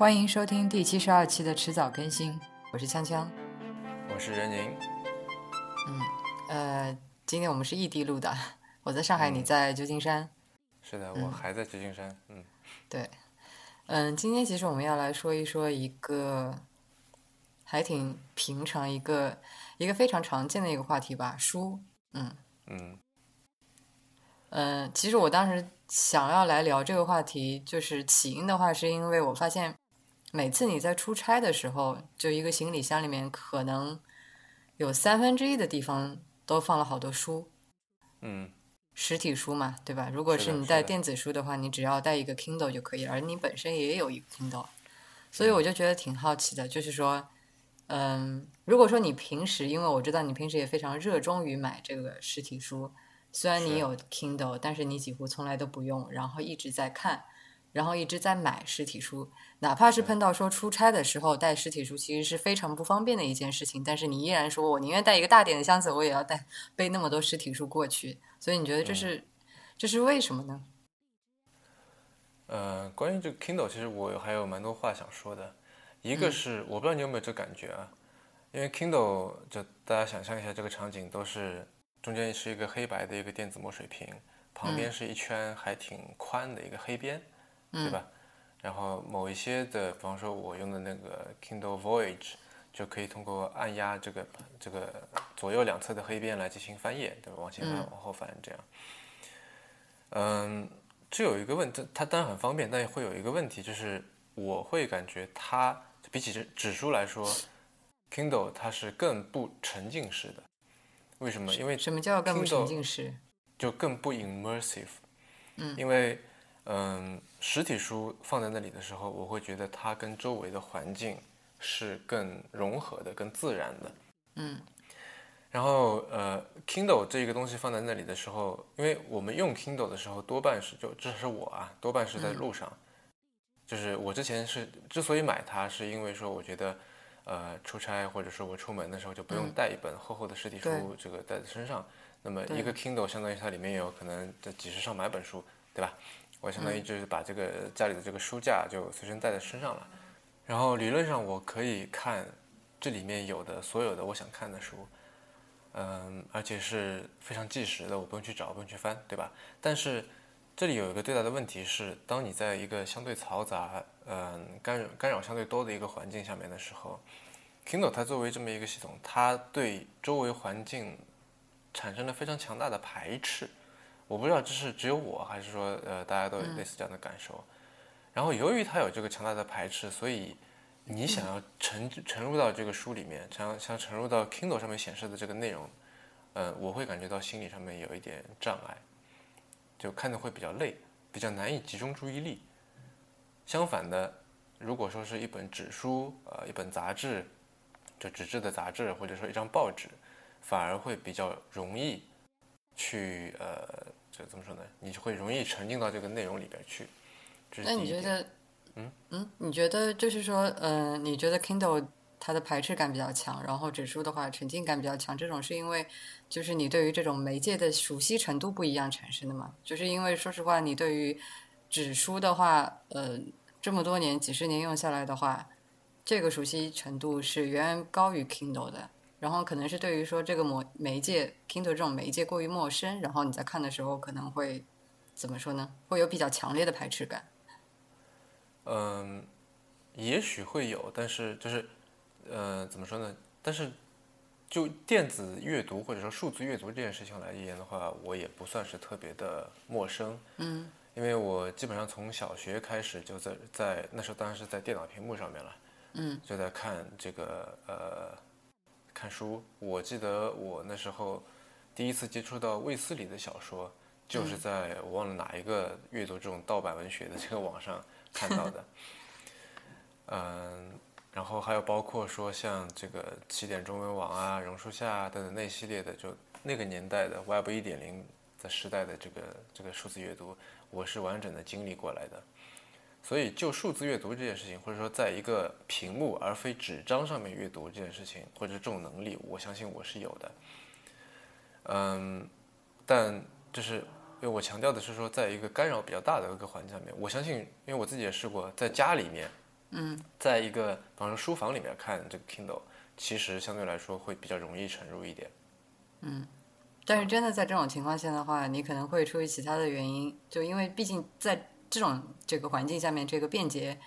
欢迎收听第七十二期的迟早更新，我是锵锵。我是任宁。嗯，呃，今天我们是异地录的，我在上海，你在旧金山。是的，我还在旧金山。嗯，对，嗯，今天其实我们要来说一说一个还挺平常、一个一个非常常见的一个话题吧，书。嗯嗯嗯，其实我当时想要来聊这个话题，就是起因的话，是因为我发现每次你在出差的时候，就一个行李箱里面可能有三分之一的地方都放了好多书。嗯实体书嘛，对吧？如果是你带电子书的话，你只要带一个 Kindle 就可以了，而你本身也有一个 Kindle，所以我就觉得挺好奇的，就是说，嗯，如果说你平时，因为我知道你平时也非常热衷于买这个实体书，虽然你有 Kindle，但是你几乎从来都不用，然后一直在看，然后一直在买实体书，哪怕是碰到说出差的时候带实体书，其实是非常不方便的一件事情，但是你依然说我宁愿带一个大点的箱子，我也要带背那么多实体书过去，所以你觉得这是、这是为什么呢？呃，关于这个 Kindle，其实我还有蛮多话想说的。一个是我不知道你有没有这感觉啊，因为 Kindle 就大家想象一下这个场景，都是中间是一个黑白的一个电子墨水屏，旁边是一圈还挺宽的一个黑边，对吧？然后某一些的，比方说我用的那个 Kindle Voyage，就可以通过按压这个这个左右两侧的黑边来进行翻页，对吧？往前翻、往后翻这样。嗯，这有一个问，它它当然很方便，但会有一个问题，就是我会感觉它比起指指书来说，Kindle 它是更不沉浸式的。为什么？因为什么叫更不沉浸式？就更不 immersive。嗯，因为嗯，实体书放在那里的时候，我会觉得它跟周围的环境是更融合的、更自然的。嗯然后呃，Kindle 这个东西放在那里的时候，因为我们用 Kindle 的时候，多半是就这是我啊，多半是在路上。就是我之前是之所以买它，是因为说我觉得，呃，出差或者说我出门的时候就不用带一本厚厚的实体书，这个带在身上。那么一个 Kindle 相当于它里面有可能这几十上百本书，对吧？我相当于就是把这个家里的这个书架就随身带在身上了。然后理论上我可以看这里面有的所有的我想看的书。嗯，而且是非常即时的，我不用去找，不用去翻，对吧？但是这里有一个最大的问题是，当你在一个相对嘈杂、嗯干扰干扰相对多的一个环境下面的时候，Kindle 它作为这么一个系统，它对周围环境产生了非常强大的排斥。我不知道这是只有我还是说呃大家都有类似这样的感受。然后由于它有这个强大的排斥，所以你想要沉沉入到这个书里面，想想沉入到 Kindle 上面显示的这个内容，呃，我会感觉到心理上面有一点障碍，就看的会比较累，比较难以集中注意力。相反的，如果说是一本纸书，呃，一本杂志，就纸质的杂志，或者说一张报纸，反而会比较容易去呃，这怎么说呢？你就会容易沉浸到这个内容里边去。那。你觉得，嗯嗯，你觉得就是说，嗯、你觉得 Kindle 它的排斥感比较强，然后纸书的话沉浸感比较强，这种是因为就是你对于这种媒介的熟悉程度不一样产生的嘛？就是因为说实话，你对于纸书的话，呃，这么多年几十年用下来的话，这个熟悉程度是远远高于 Kindle 的。然后可能是对于说这个媒媒介 Kindle 这种媒介过于陌生，然后你在看的时候可能会怎么说呢？会有比较强烈的排斥感。嗯，也许会有，但是就是，呃，怎么说呢？但是就电子阅读或者说数字阅读这件事情来而言的话，我也不算是特别的陌生。嗯因为我基本上从小学开始就在在那时候当然是在电脑屏幕上面了，嗯就在看这个呃看书。我记得我那时候第一次接触到卫斯理的小说，就是在我忘了哪一个阅读这种盗版文学的这个网上看到的。嗯，然后还有包括说像这个起点中文网啊、榕树下啊等等那系列的，就那个年代的 Web 一点零的时代的这个这个数字阅读，我是完整的经历过来的。所以，就数字阅读这件事情，或者说在一个屏幕而非纸张上面阅读这件事情，或者这种能力，我相信我是有的。嗯，但就是因为我强调的是说，在一个干扰比较大的一个环境下面，我相信，因为我自己也试过，在家里面，嗯，在一个比方说书房里面看这个 Kindle，其实相对来说会比较容易沉入一点。嗯但是真的在这种情况下的话，你可能会出于其他的原因，就因为毕竟在这种这个环境下面，这个便捷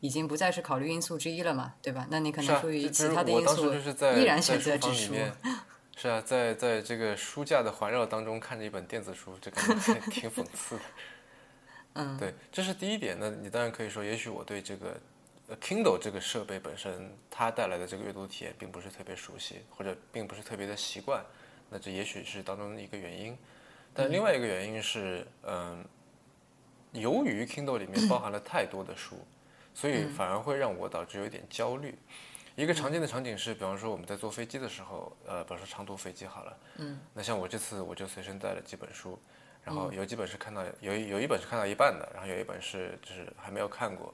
已经不再是考虑因素之一了嘛，对吧？那你可能出于其他的因素，就是在依然选择书房纸书。里面，是啊，在在这个书架的环绕当中看着一本电子书，这感觉挺挺讽刺的。嗯，对，这是第一点。那你当然可以说，也许我对这个呃 Kindle 这个设备本身它带来的这个阅读体验并不是特别熟悉，或者并不是特别的习惯。那这也许是当中的一个原因。但另外一个原因是，嗯，由于 Kindle 里面包含了太多的书，所以反而会让我导致有一点焦虑。一个常见的场景是，比方说我们在坐飞机的时候，呃，比方说长途飞机好了，嗯，那像我这次我就随身带了几本书，然后有几本是看到有一有一本是看到一半的，然后有一本是就是还没有看过。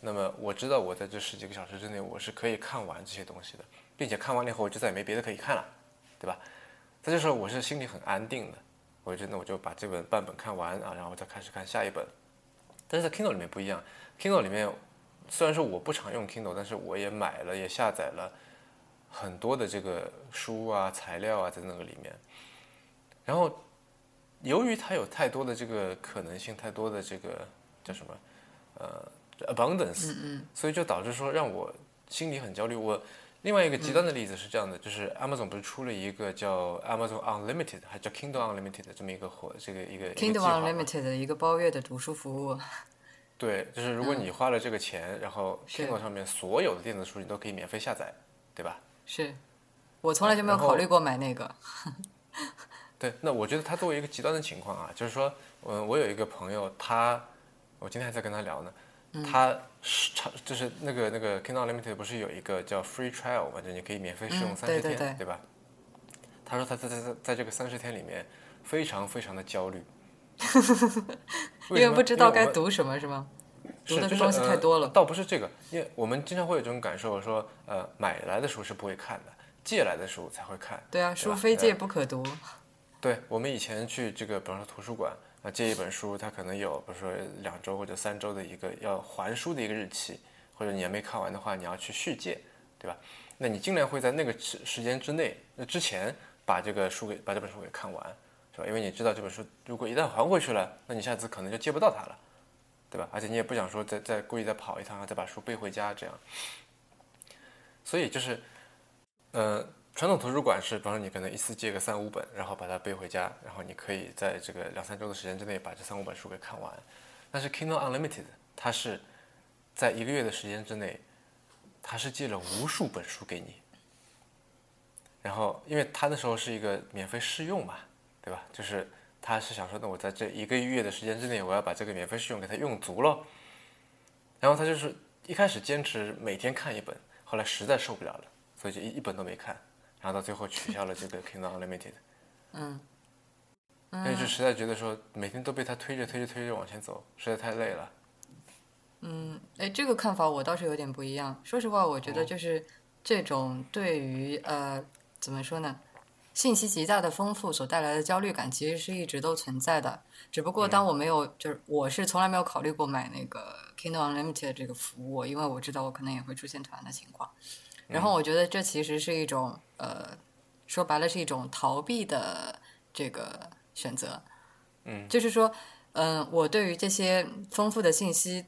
那么我知道我在这十几个小时之内我是可以看完这些东西的，并且看完了以后我就再也没别的可以看了，对吧？在这时候我是心里很安定的，我就那我就把这本半本看完啊，然后再开始看下一本。但是在 Kindle 里面不一样，Kindle 里面虽然说我不常用 Kindle，但是我也买了也下载了很多的这个书啊材料啊在那个里面，然后由于它有太多的这个可能性，太多的这个叫什么呃 abundance，嗯所以就导致说让我心里很焦虑。我另外一个极端的例子是这样的，就是 Amazon 不是出了一个叫 Amazon Unlimited，还叫 Kindle Unlimited 的这么一个活这个一个，Kindle Unlimited 的一个包月的读书服务，对，就是如果你花了这个钱，然后是 Kindle 上面所有的电子书你都可以免费下载，对吧？是我从来就没有考虑过买那个。对，那我觉得它作为一个极端的情况啊，就是说，嗯，我有一个朋友，他，我今天还在跟他聊呢，他是长就是那个那个 Kindle Unlimited 不是有一个叫 Free Trial 嘛，就你可以免费试用嗯三十天，对对对吧？他说他在在在在这个三十天里面非常非常的焦虑，因为不知道该读什么是吗？读是就是的东西太多了呃。倒不是这个，因为我们经常会有这种感受，说呃买来的书是不会看的，借来的书才会看。对啊，对书非借不可读。对我们以前去这个，比方说图书馆啊，借一本书，它可能有比如说两周或者三周的一个要还书的一个日期，或者你还没看完的话，你要去续借，对吧？那你尽量会在那个时时间之内，那之前把这个书给把这本书给看完，是吧？因为你知道这本书如果一旦还回去了，那你下次可能就借不到它了，对吧？而且你也不想说再再故意再跑一趟，再把书背回家这样。所以就是，呃，传统图书馆是，比方说你可能一次借个三五本，然后把它背回家，然后你可以在这个两三周的时间之内把这三五本书给看完。但是 Kindle Unlimited 它是在一个月的时间之内，它是借了无数本书给你。然后，因为它那时候是一个免费试用嘛，对吧？就是他是想说，那我在这一个月的时间之内，我要把这个免费试用给它用足了。然后他就是一开始坚持每天看一本，后来实在受不了了，所以就一一本都没看，然后到最后取消了这个 Kindle Unlimited。嗯，因为就实在觉得说每天都被他推着推着推着往前走，实在太累了。嗯哎，这个看法我倒是有点不一样。说实话，我觉得就是这种对于呃怎么说呢，信息极大的丰富所带来的焦虑感，其实是一直都存在的。只不过当我没有，就是我是从来没有考虑过买那个 Kindle Unlimited 这个服务，因为我知道我可能也会出现同样的情况。然后我觉得这其实是一种呃，说白了是一种逃避的这个选择。嗯，就是说，嗯、我对于这些丰富的信息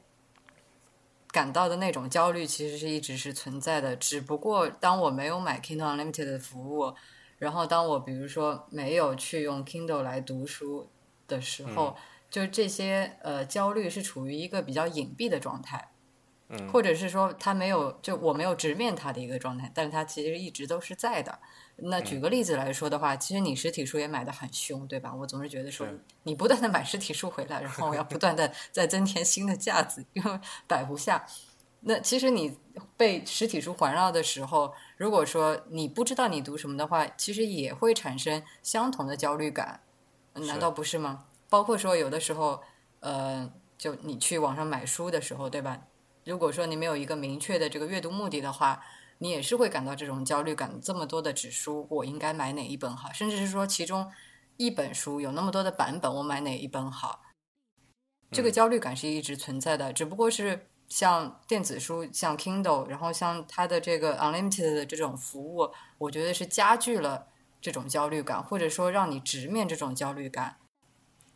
感到的那种焦虑，其实是一直是存在的。只不过当我没有买 Kindle Unlimited 的服务，然后当我比如说没有去用 Kindle 来读书的时候，就这些呃焦虑是处于一个比较隐蔽的状态。嗯或者是说他没有，就我没有直面他的一个状态，但是他其实一直都是在的。那举个例子来说的话，其实你实体书也买的很凶，对吧？我总是觉得说，你不断的买实体书回来，然后我要不断的 再增添新的架子，因为摆不下。那其实你被实体书环绕的时候，如果说你不知道你读什么的话，其实也会产生相同的焦虑感，难道不是吗？包括说有的时候，呃，就你去网上买书的时候，对吧？如果说你没有一个明确的这个阅读目的的话，你也是会感到这种焦虑感。这么多的纸书，我应该买哪一本好？甚至是说，其中一本书有那么多的版本，我买哪一本好？这个焦虑感是一直存在的，只不过是像电子书，像 Kindle，然后像它的这个 Unlimited 的这种服务，我觉得是加剧了这种焦虑感，或者说让你直面这种焦虑感。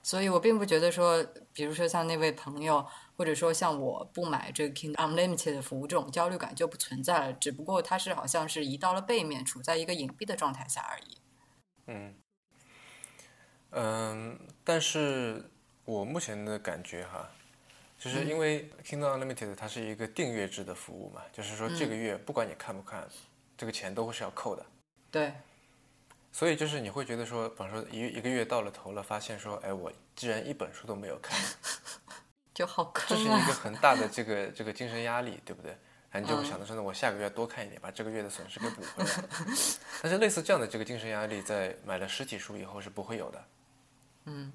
所以我并不觉得说，比如说像那位朋友，或者说像我不买这个 Kindle Unlimited 的服务，这种焦虑感就不存在了。只不过它是好像是移到了背面，处在一个隐蔽的状态下而已。嗯嗯，但是我目前的感觉哈。就是因为 Kindle Unlimited 它是一个订阅制的服务嘛，就是说这个月不管你看不看，这个钱都是要扣的。对。所以就是你会觉得说，比方说一一个月到了头了，发现说，哎，我既然一本书都没有看，就好坑这是一个很大的这个这个精神压力，对不对？然后你就会想着说，那我下个月多看一点，把这个月的损失给补回来。但是类似这样的这个精神压力，在买了实体书以后是不会有的。嗯。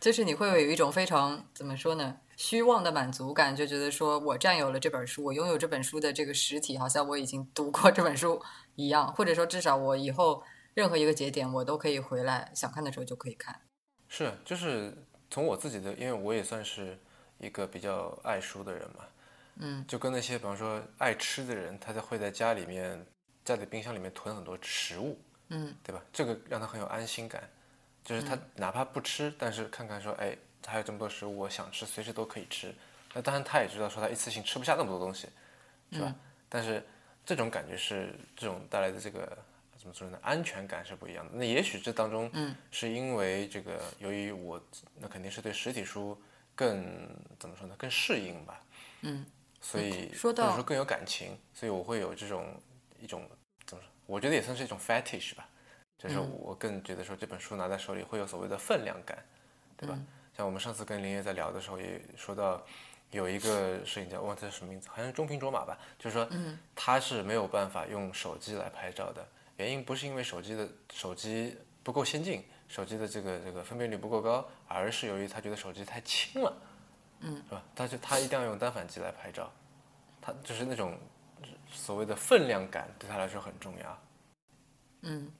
就是你会有一种非常怎么说呢，虚妄的满足感，就觉得说我占有了这本书，我拥有这本书的这个实体，好像我已经读过这本书一样，或者说至少我以后任何一个节点，我都可以回来，想看的时候就可以看。是，就是从我自己的，因为我也算是一个比较爱书的人嘛，嗯，就跟那些比方说爱吃的人，他在会在家里面，在冰箱里面囤很多食物，嗯，对吧？这个让他很有安心感。就是他哪怕不吃，但是看看说，哎，还有这么多食物，我想吃，随时都可以吃。那当然，他也知道说他一次性吃不下那么多东西，是吧？但是这种感觉是这种带来的这个怎么说呢？安全感是不一样的。那也许这当中，是因为这个由于我那肯定是对实体书更怎么说呢？更适应吧。嗯。所以说到或者说更有感情，所以我会有这种一种怎么说？我觉得也算是一种 fetish 吧。就是我更觉得说这本书拿在手里会有所谓的分量感，对吧？像我们上次跟林业在聊的时候也说到，有一个摄影家忘记是什么名字，好像是中平卓玛吧，就是说他是没有办法用手机来拍照的，原因不是因为手机的手机不够先进，手机的这个这个分辨率不够高，而是由于他觉得手机太轻了，嗯，是吧？他就他一定要用单反机来拍照，他就是那种所谓的分量感对他来说很重要，嗯。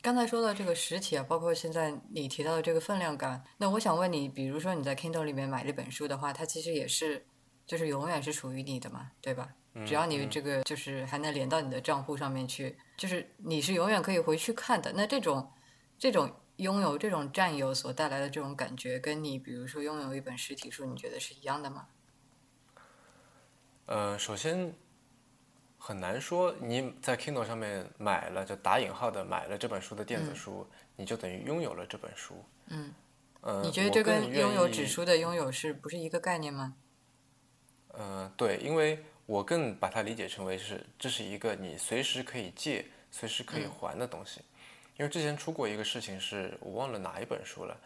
刚才说到这个实体啊，包括现在你提到的这个分量感，那我想问你，比如说你在 Kindle 里面买这本书的话，它其实也是，就是永远是属于你的嘛，对吧？只要你这个就是还能连到你的账户上面去，就是你是永远可以回去看的。那这种这种拥有、这种占有所带来的这种感觉，跟你比如说拥有一本实体书，你觉得是一样的吗？呃，首先。很难说，你在 Kindle 上面买了，就打引号的买了这本书的电子书，你就等于拥有了这本书。嗯，呃，你觉得这跟拥有纸书的拥有是不是一个概念吗？呃，对，因为我更把它理解成为是，这是一个你随时可以借、随时可以还的东西。因为之前出过一个事情，是我忘了哪一本书了，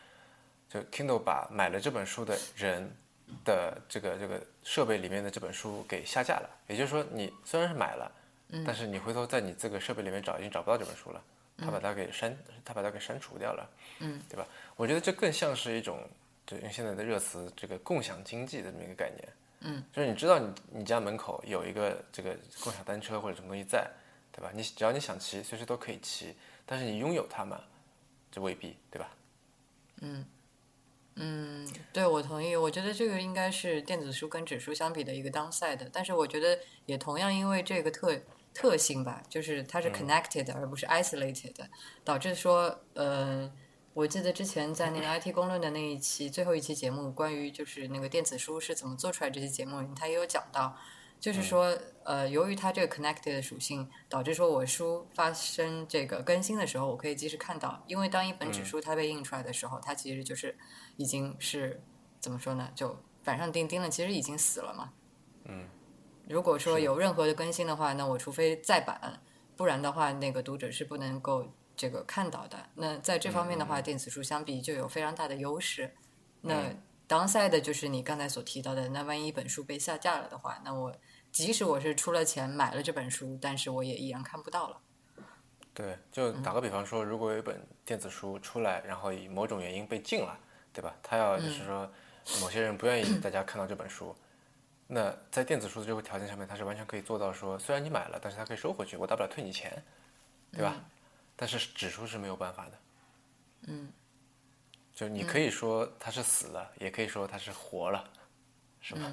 就 Kindle 把买了这本书的人。的这个这个设备里面的这本书给下架了，也就是说，你虽然是买了，但是你回头在你这个设备里面找，已经找不到这本书了，他把它给删，他把它给删除掉了，嗯，对吧？我觉得这更像是一种，就用现在的热词，这个共享经济的这么一个概念，嗯，就是你知道你你家门口有一个这个共享单车或者什么东西在，对吧？你只要你想骑，随时都可以骑，但是你拥有它吗？这未必，对吧？嗯。嗯，对，我同意。我觉得这个应该是电子书跟纸书相比的一个 downside，但是我觉得也同样因为这个特特性吧，就是它是 connected 而不是 isolated，导致说，呃，我记得之前在那个 IT 公论的那一期最后一期节目，关于就是那个电子书是怎么做出来这期节目里，他也有讲到。就是说，呃，由于它这个 connected 的属性，导致说我书发生这个更新的时候，我可以及时看到。因为当一本纸书它被印出来的时候，它其实就是已经是怎么说呢？就板上钉钉了，其实已经死了嘛。嗯。如果说有任何的更新的话，那我除非再版，不然的话，那个读者是不能够这个看到的。那在这方面的话，电子书相比就有非常大的优势。那 downside 就是你刚才所提到的，那万一一本书被下架了的话，那我即使我是出了钱买了这本书，但是我也依然看不到了。对，就打个比方说，如果有一本电子书出来，然后以某种原因被禁了，对吧？他要就是说，某些人不愿意大家看到这本书，那在电子书的这个条件下面，他是完全可以做到说，虽然你买了，但是他可以收回去，我大不了退你钱，对吧？但是指数是没有办法的。嗯。就你可以说它是死了，也可以说它是活了，是吧？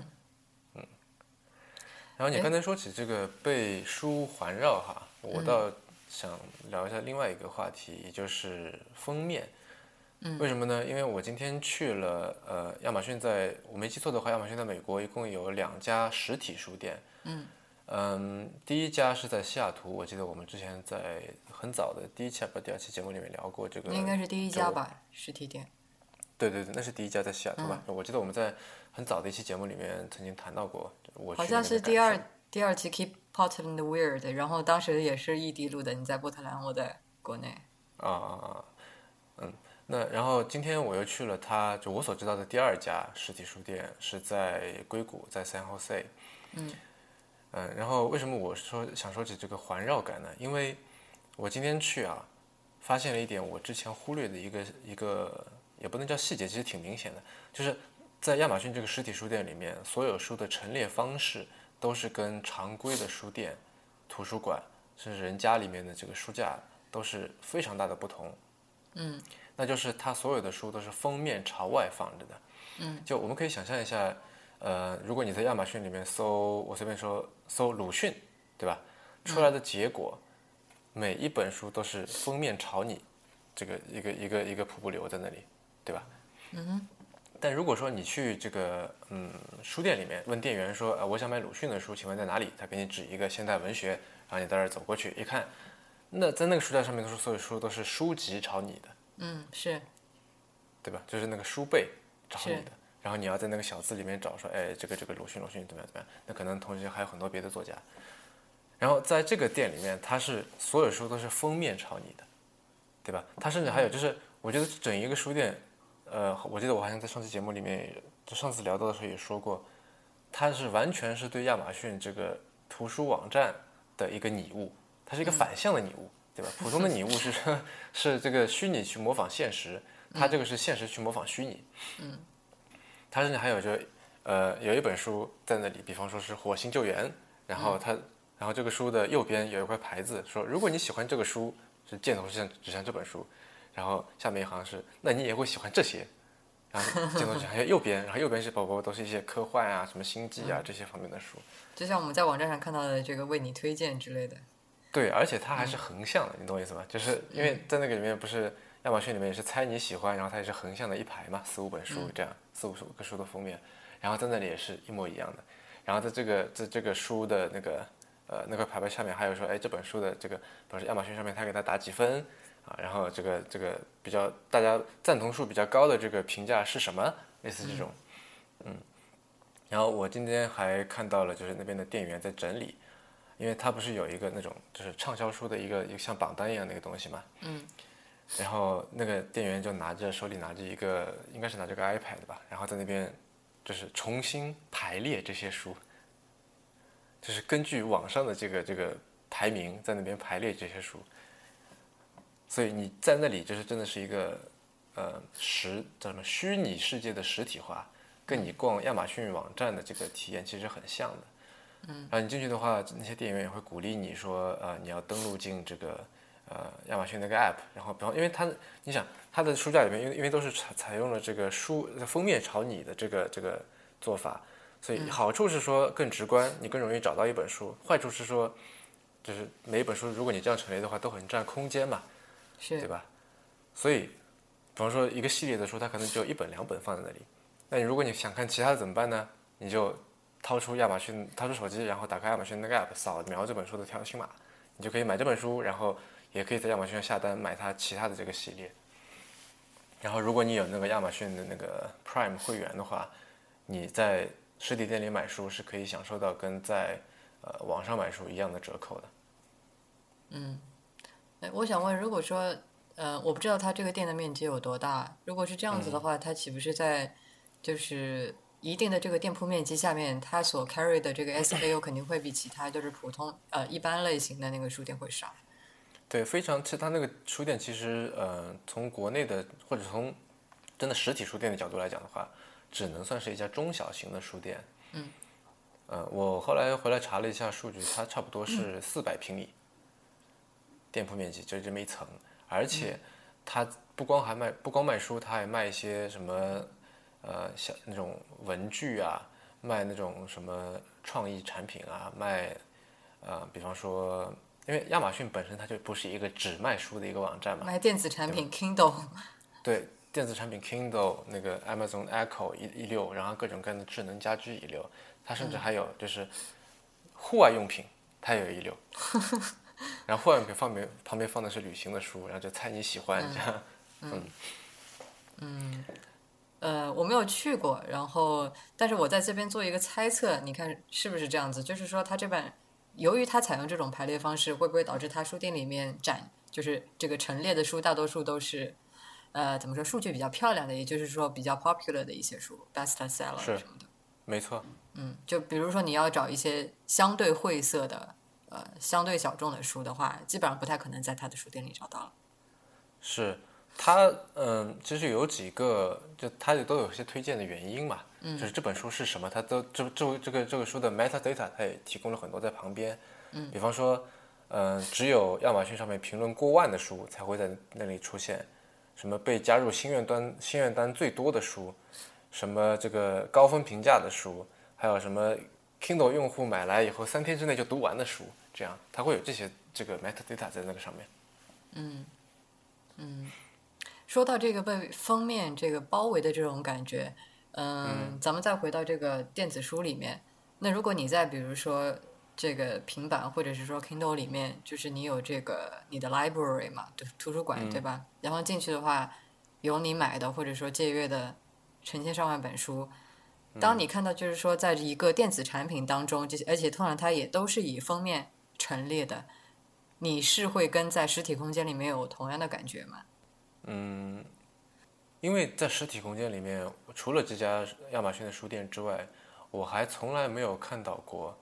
嗯。然后你刚才说起这个被书环绕哈，我倒想聊一下另外一个话题，也就是封面。嗯。为什么呢？因为我今天去了呃，亚马逊在我没记错的话，亚马逊在美国一共有两家实体书店。嗯。嗯，第一家是在西雅图，我记得我们之前在很早的第一期还是第二期节目里面聊过这个。那应该是第一家吧，实体店。对对对，那是第一家在西雅图吧？我记得我们在很早的一期节目里面曾经谈到过。我好像是第二第二期 Keep Portland Weird，然后当时也是异地录的，你在波特兰，我在国内。啊啊啊！嗯，那然后今天我又去了他，就我所知道的第二家实体书店是在硅谷，在 San Jose。嗯。嗯，然后为什么我说想说起这个环绕感呢？因为我今天去啊，发现了一点我之前忽略的一个一个，也不能叫细节，其实挺明显的，就是在亚马逊这个实体书店里面，所有书的陈列方式都是跟常规的书店、图书馆甚至人家里面的这个书架都是非常大的不同。嗯，那就是它所有的书都是封面朝外放着的。嗯，就我们可以想象一下。呃，如果你在亚马逊里面搜，我随便说搜鲁迅，对吧？出来的结果，每一本书都是封面朝你，这个一个一个一个瀑布流在那里，对吧？嗯哼。但如果说你去这个嗯书店里面问店员说，呃，我想买鲁迅的书，请问在哪里？他给你指一个现代文学，然后你到那儿走过去一看，那在那个书架上面都是所有书都是书籍朝你的。嗯，是。对吧？就是那个书背朝你的。然后你要在那个小字里面找说，哎，这个这个鲁迅鲁迅怎么样怎么样？那可能同时还有很多别的作家。然后在这个店里面，它是所有书都是封面朝你的，对吧？它甚至还有就是，我觉得整一个书店，呃，我记得我好像在上期节目里面，就上次聊到的时候也说过，它是完全是对亚马逊这个图书网站的一个拟物，它是一个反向的拟物，对吧？普通的拟物是 是这个虚拟去模仿现实，它这个是现实去模仿虚拟。嗯。它甚至还有就，呃，有一本书在那里，比方说是《火星救援》，然后它，然后这个书的右边有一块牌子，说如果你喜欢这个书，是箭头向指向这本书，然后下面一行是，那你也会喜欢这些，然后箭头指向右边，然后右边是宝宝都是一些科幻啊、什么星际啊这些方面的书，就像我们在网站上看到的这个为你推荐之类的。对，而且它还是横向的，你懂我意思吗？就是因为在那个里面不是。亚马逊里面也是猜你喜欢，然后它也是横向的一排嘛，四五本书这样，四五个书的封面，然后在那里也是一模一样的。然后在这个在这个书的那个呃那块牌牌下面还有说，哎，这本书的这个，比如说亚马逊上面他给他打几分啊，然后这个这个比较大家赞同数比较高的这个评价是什么，类似这种，嗯。然后我今天还看到了，就是那边的店员在整理，因为他不是有一个那种就是畅销书的一个一个像榜单一样的一个东西嘛，嗯。然后那个店员就拿着手里拿着一个，应该是拿着个 iPad 吧，然后在那边就是重新排列这些书，就是根据网上的这个这个排名在那边排列这些书。所以你在那里就是真的是一个呃实叫什么虚拟世界的实体化，跟你逛亚马逊网站的这个体验其实很像的。嗯。然后你进去的话，那些店员也会鼓励你说，呃，你要登录进这个。呃，亚马逊那个 app，然后，比方，因为它，你想，它的书架里面，因为因为都是采采用了这个书封面朝你的这个这个做法，所以好处是说更直观，你更容易找到一本书；坏处是说，就是每一本书，如果你这样陈列的话，都很占空间嘛，是，对吧？所以，比方说一个系列的书，它可能只有一本两本放在那里，那你如果你想看其他的怎么办呢？你就掏出亚马逊，掏出手机，然后打开亚马逊那个 app，扫描这本书的条形码，你就可以买这本书，然后。也可以在亚马逊上下单买它其他的这个系列。然后，如果你有那个亚马逊的那个 Prime 会员的话，你在实体店里买书是可以享受到跟在呃网上买书一样的折扣的。嗯，哎，我想问，如果说，呃，我不知道它这个店的面积有多大，如果是这样子的话，它岂不是在就是一定的这个店铺面积下面，它所 carry 的这个 SKU 肯定会比其他就是普通呃一般类型的那个书店会少？对，非常，其实他那个书店其实，呃，从国内的或者从真的实体书店的角度来讲的话，只能算是一家中小型的书店。嗯。呃，我后来回来查了一下数据，它差不多是四百平米店铺面积，就这么一层，而且它不光还卖，不光卖书，它还卖一些什么，呃，像那种文具啊，卖那种什么创意产品啊，卖呃，比方说，因为亚马逊本身它就不是一个只卖书的一个网站嘛，卖电子产品 Kindle，对，电子产品 Kindle 那个 Amazon Echo 一一流，然后各种各样的智能家居一流，它甚至还有就是户外用品，它也有一流。然后户外用品放边旁边放的是旅行的书，然后就猜你喜欢这样，嗯嗯，呃，我没有去过，然后但是我在这边做一个猜测，你看是不是这样子？就是说，它这本由于它采用这种排列方式，会不会导致它书店里面展就是这个陈列的书，大多数都是呃怎么说，数据比较漂亮的，也就是说比较 popular 的一些书，best seller 什么的。没错，嗯，就比如说你要找一些相对晦涩的。呃，相对小众的书的话，基本上不太可能在他的书店里找到了。是他，嗯，其实有几个，就他也都有些推荐的原因嘛。嗯。就是这本书是什么，他都这这这个这个书的 metadata，他也提供了很多在旁边。嗯。比方说，嗯，只有亚马逊上面评论过万的书才会在那里出现，什么被加入心愿单心愿单最多的书，什么这个高分评价的书，还有什么 Kindle 用户买来以后三天之内就读完的书。这样，它会有这些这个 metadata 在那个上面。嗯嗯，说到这个被封面这个包围的这种感觉，嗯，咱们再回到这个电子书里面。那如果你在比如说这个平板或者是说 Kindle 里面，就是你有这个你的 library 嘛，图图书馆对吧？然后进去的话，有你买的或者说借阅的成千上万本书。当你看到就是说在一个电子产品当中，这些而且通常它也都是以封面。陈列的，你是会跟在实体空间里面有同样的感觉吗？嗯，因为在实体空间里面，除了这家亚马逊的书店之外，我还从来没有看到过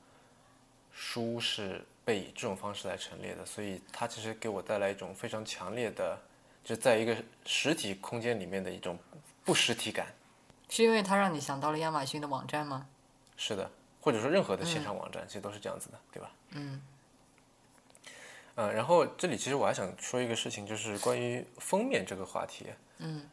书是被以这种方式来陈列的，所以它其实给我带来一种非常强烈的，就在一个实体空间里面的一种不实体感。是因为它让你想到了亚马逊的网站吗？是的，或者说任何的线上网站，其实都是这样子的，对吧？嗯。嗯，然后这里其实我还想说一个事情，就是关于封面这个话题。嗯，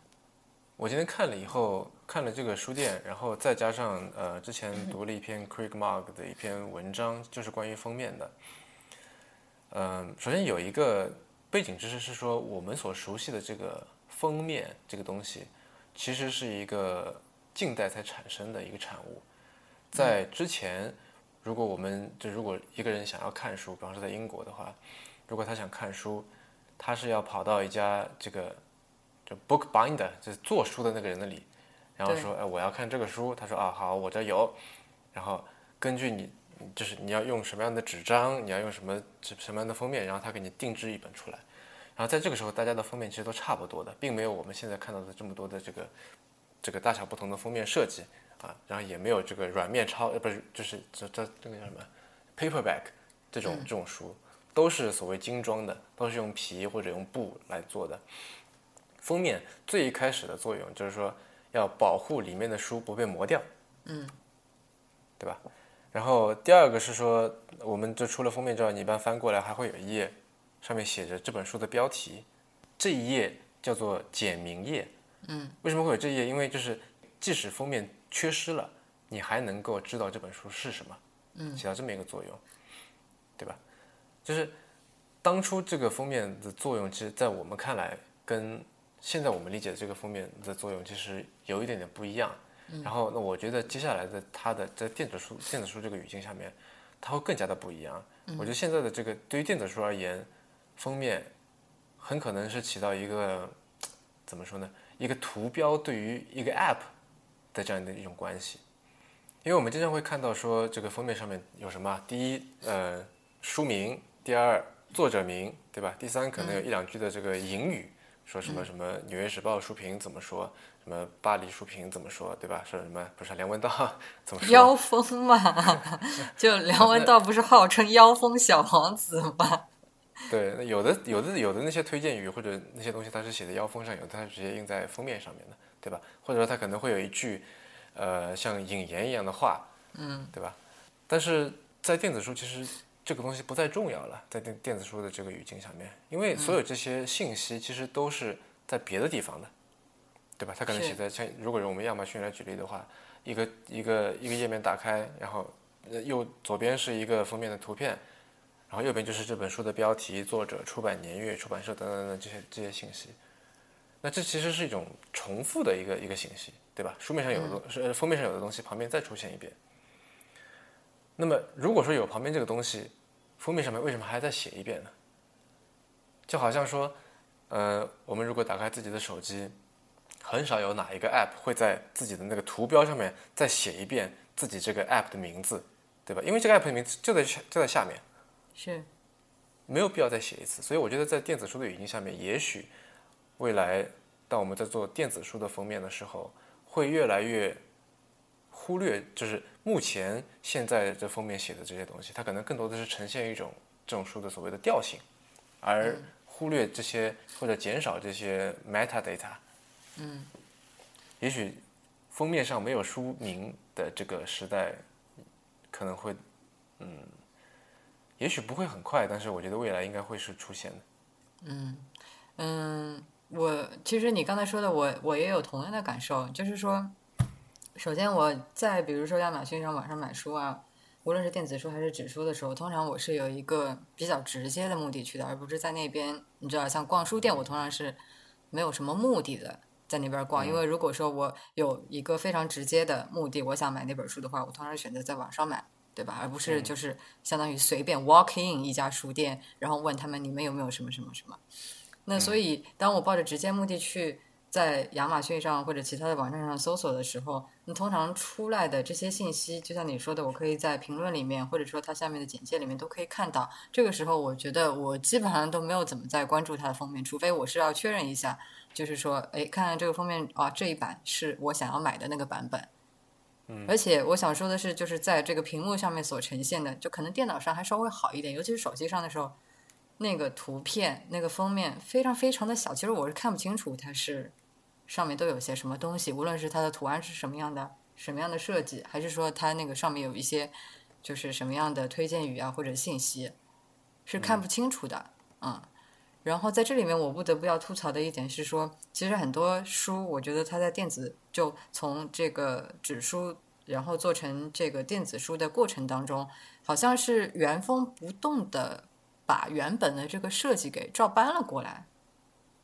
我今天看了以后，看了这个书店，然后再加上呃，之前读了一篇 Craig Mark 的一篇文章，就是关于封面的。嗯，首先有一个背景知识是说，我们所熟悉的这个封面这个东西，其实是一个近代才产生的一个产物，在之前，如果我们就如果一个人想要看书，比方说在英国的话。如果他想看书，他是要跑到一家这个就 book binder，就是做书的那个人那里，然后说，哎，我要看这个书。他说，啊，好，我这有。然后根据你，就是你要用什么样的纸张，你要用什么什么样的封面，然后他给你定制一本出来。然后在这个时候，大家的封面其实都差不多的，并没有我们现在看到的这么多的这个这个大小不同的封面设计啊，然后也没有这个软面超，呃，不是，就是这这这个叫什么 paperback 这种这种书。都是所谓精装的，都是用皮或者用布来做的。封面最一开始的作用就是说要保护里面的书不被磨掉，嗯，对吧？然后第二个是说，我们就除了封面之外，你一般翻过来还会有一页，上面写着这本书的标题，这一页叫做简明页，嗯，为什么会有这一页？因为就是即使封面缺失了，你还能够知道这本书是什么，嗯，起到这么一个作用，对吧？就是当初这个封面的作用，其实，在我们看来，跟现在我们理解的这个封面的作用，其实有一点点不一样。然后，那我觉得接下来的它的在电子书电子书这个语境下面，它会更加的不一样。我觉得现在的这个对于电子书而言，封面很可能是起到一个怎么说呢？一个图标对于一个 App 的这样的一种关系。因为我们经常会看到说，这个封面上面有什么？第一，呃，书名。第二，作者名，对吧？第三，可能有一两句的这个引语，说什么什么《纽约时报》书评怎么说，什么巴黎书评怎么说，对吧？说什么不是梁文道 怎么说？妖风嘛，就梁文道不是号称妖风小王子吗？对，那有的有的有的那些推荐语或者那些东西，它是写在腰封上，有的它直接印在封面上面的，对吧？或者说它可能会有一句，呃，像引言一样的话，嗯，对吧？但是在电子书其实。这个东西不再重要了，在电电子书的这个语境下面，因为所有这些信息其实都是在别的地方的，对吧？它可能写在像如果用我们亚马逊来举例的话，一个一个一个页面打开，然后呃右左边是一个封面的图片，然后右边就是这本书的标题、作者、出版年月、出版社等等等等这些这些信息。那这其实是一种重复的一个一个信息，对吧？书面上有的东是、呃封面上有的东西，旁边再出现一遍。那么如果说有旁边这个东西，封面上面为什么还再写一遍呢？就好像说，呃，我们如果打开自己的手机，很少有哪一个 app 会在自己的那个图标上面再写一遍自己这个 app 的名字，对吧？因为这个 app 的名字就在下就在下面，是没有必要再写一次。所以我觉得在电子书的语境下面，也许未来当我们在做电子书的封面的时候，会越来越忽略，就是目前现在这封面写的这些东西，它可能更多的是呈现一种这种书的所谓的调性，而忽略这些或者减少这些 metadata。嗯，也许封面上没有书名的这个时代，可能会，嗯，也许不会很快，但是我觉得未来应该会是出现的。嗯，我其实你刚才说的我，我也有同样的感受，就是说，首先我在比如说亚马逊上网上买书啊，无论是电子书还是纸书的时候，通常我是有一个比较直接的目的去的，而不是在那边，你知道，像逛书店，我通常是没有什么目的的在那边逛，因为如果说我有一个非常直接的目的，我想买那本书的话，我通常选择在网上买。对吧？而不是就是相当于随便 walk in 一家书店，然后问他们你们有没有什么什么什么。那所以，当我抱着直接目的去在亚马逊上或者其他的网站上搜索的时候，你通常出来的这些信息，就像你说的，我可以在评论里面，或者说它下面的简介里面都可以看到。这个时候，我觉得我基本上都没有怎么在关注它的封面，除非我是要确认一下，就是说，哎，看看这个封面啊，这一版是我想要买的那个版本。而且我想说的是，就是在这个屏幕上面所呈现的，就可能电脑上还稍微好一点，尤其是手机上的时候，那个图片、那个封面非常非常的小，其实我是看不清楚它是上面都有些什么东西，无论是它的图案是什么样的、什么样的设计，还是说它那个上面有一些就是什么样的推荐语啊或者信息，是看不清楚的，嗯。然后在这里面，我不得不要吐槽的一点是说，其实很多书，我觉得它在电子就从这个纸书，然后做成这个电子书的过程当中，好像是原封不动的把原本的这个设计给照搬了过来。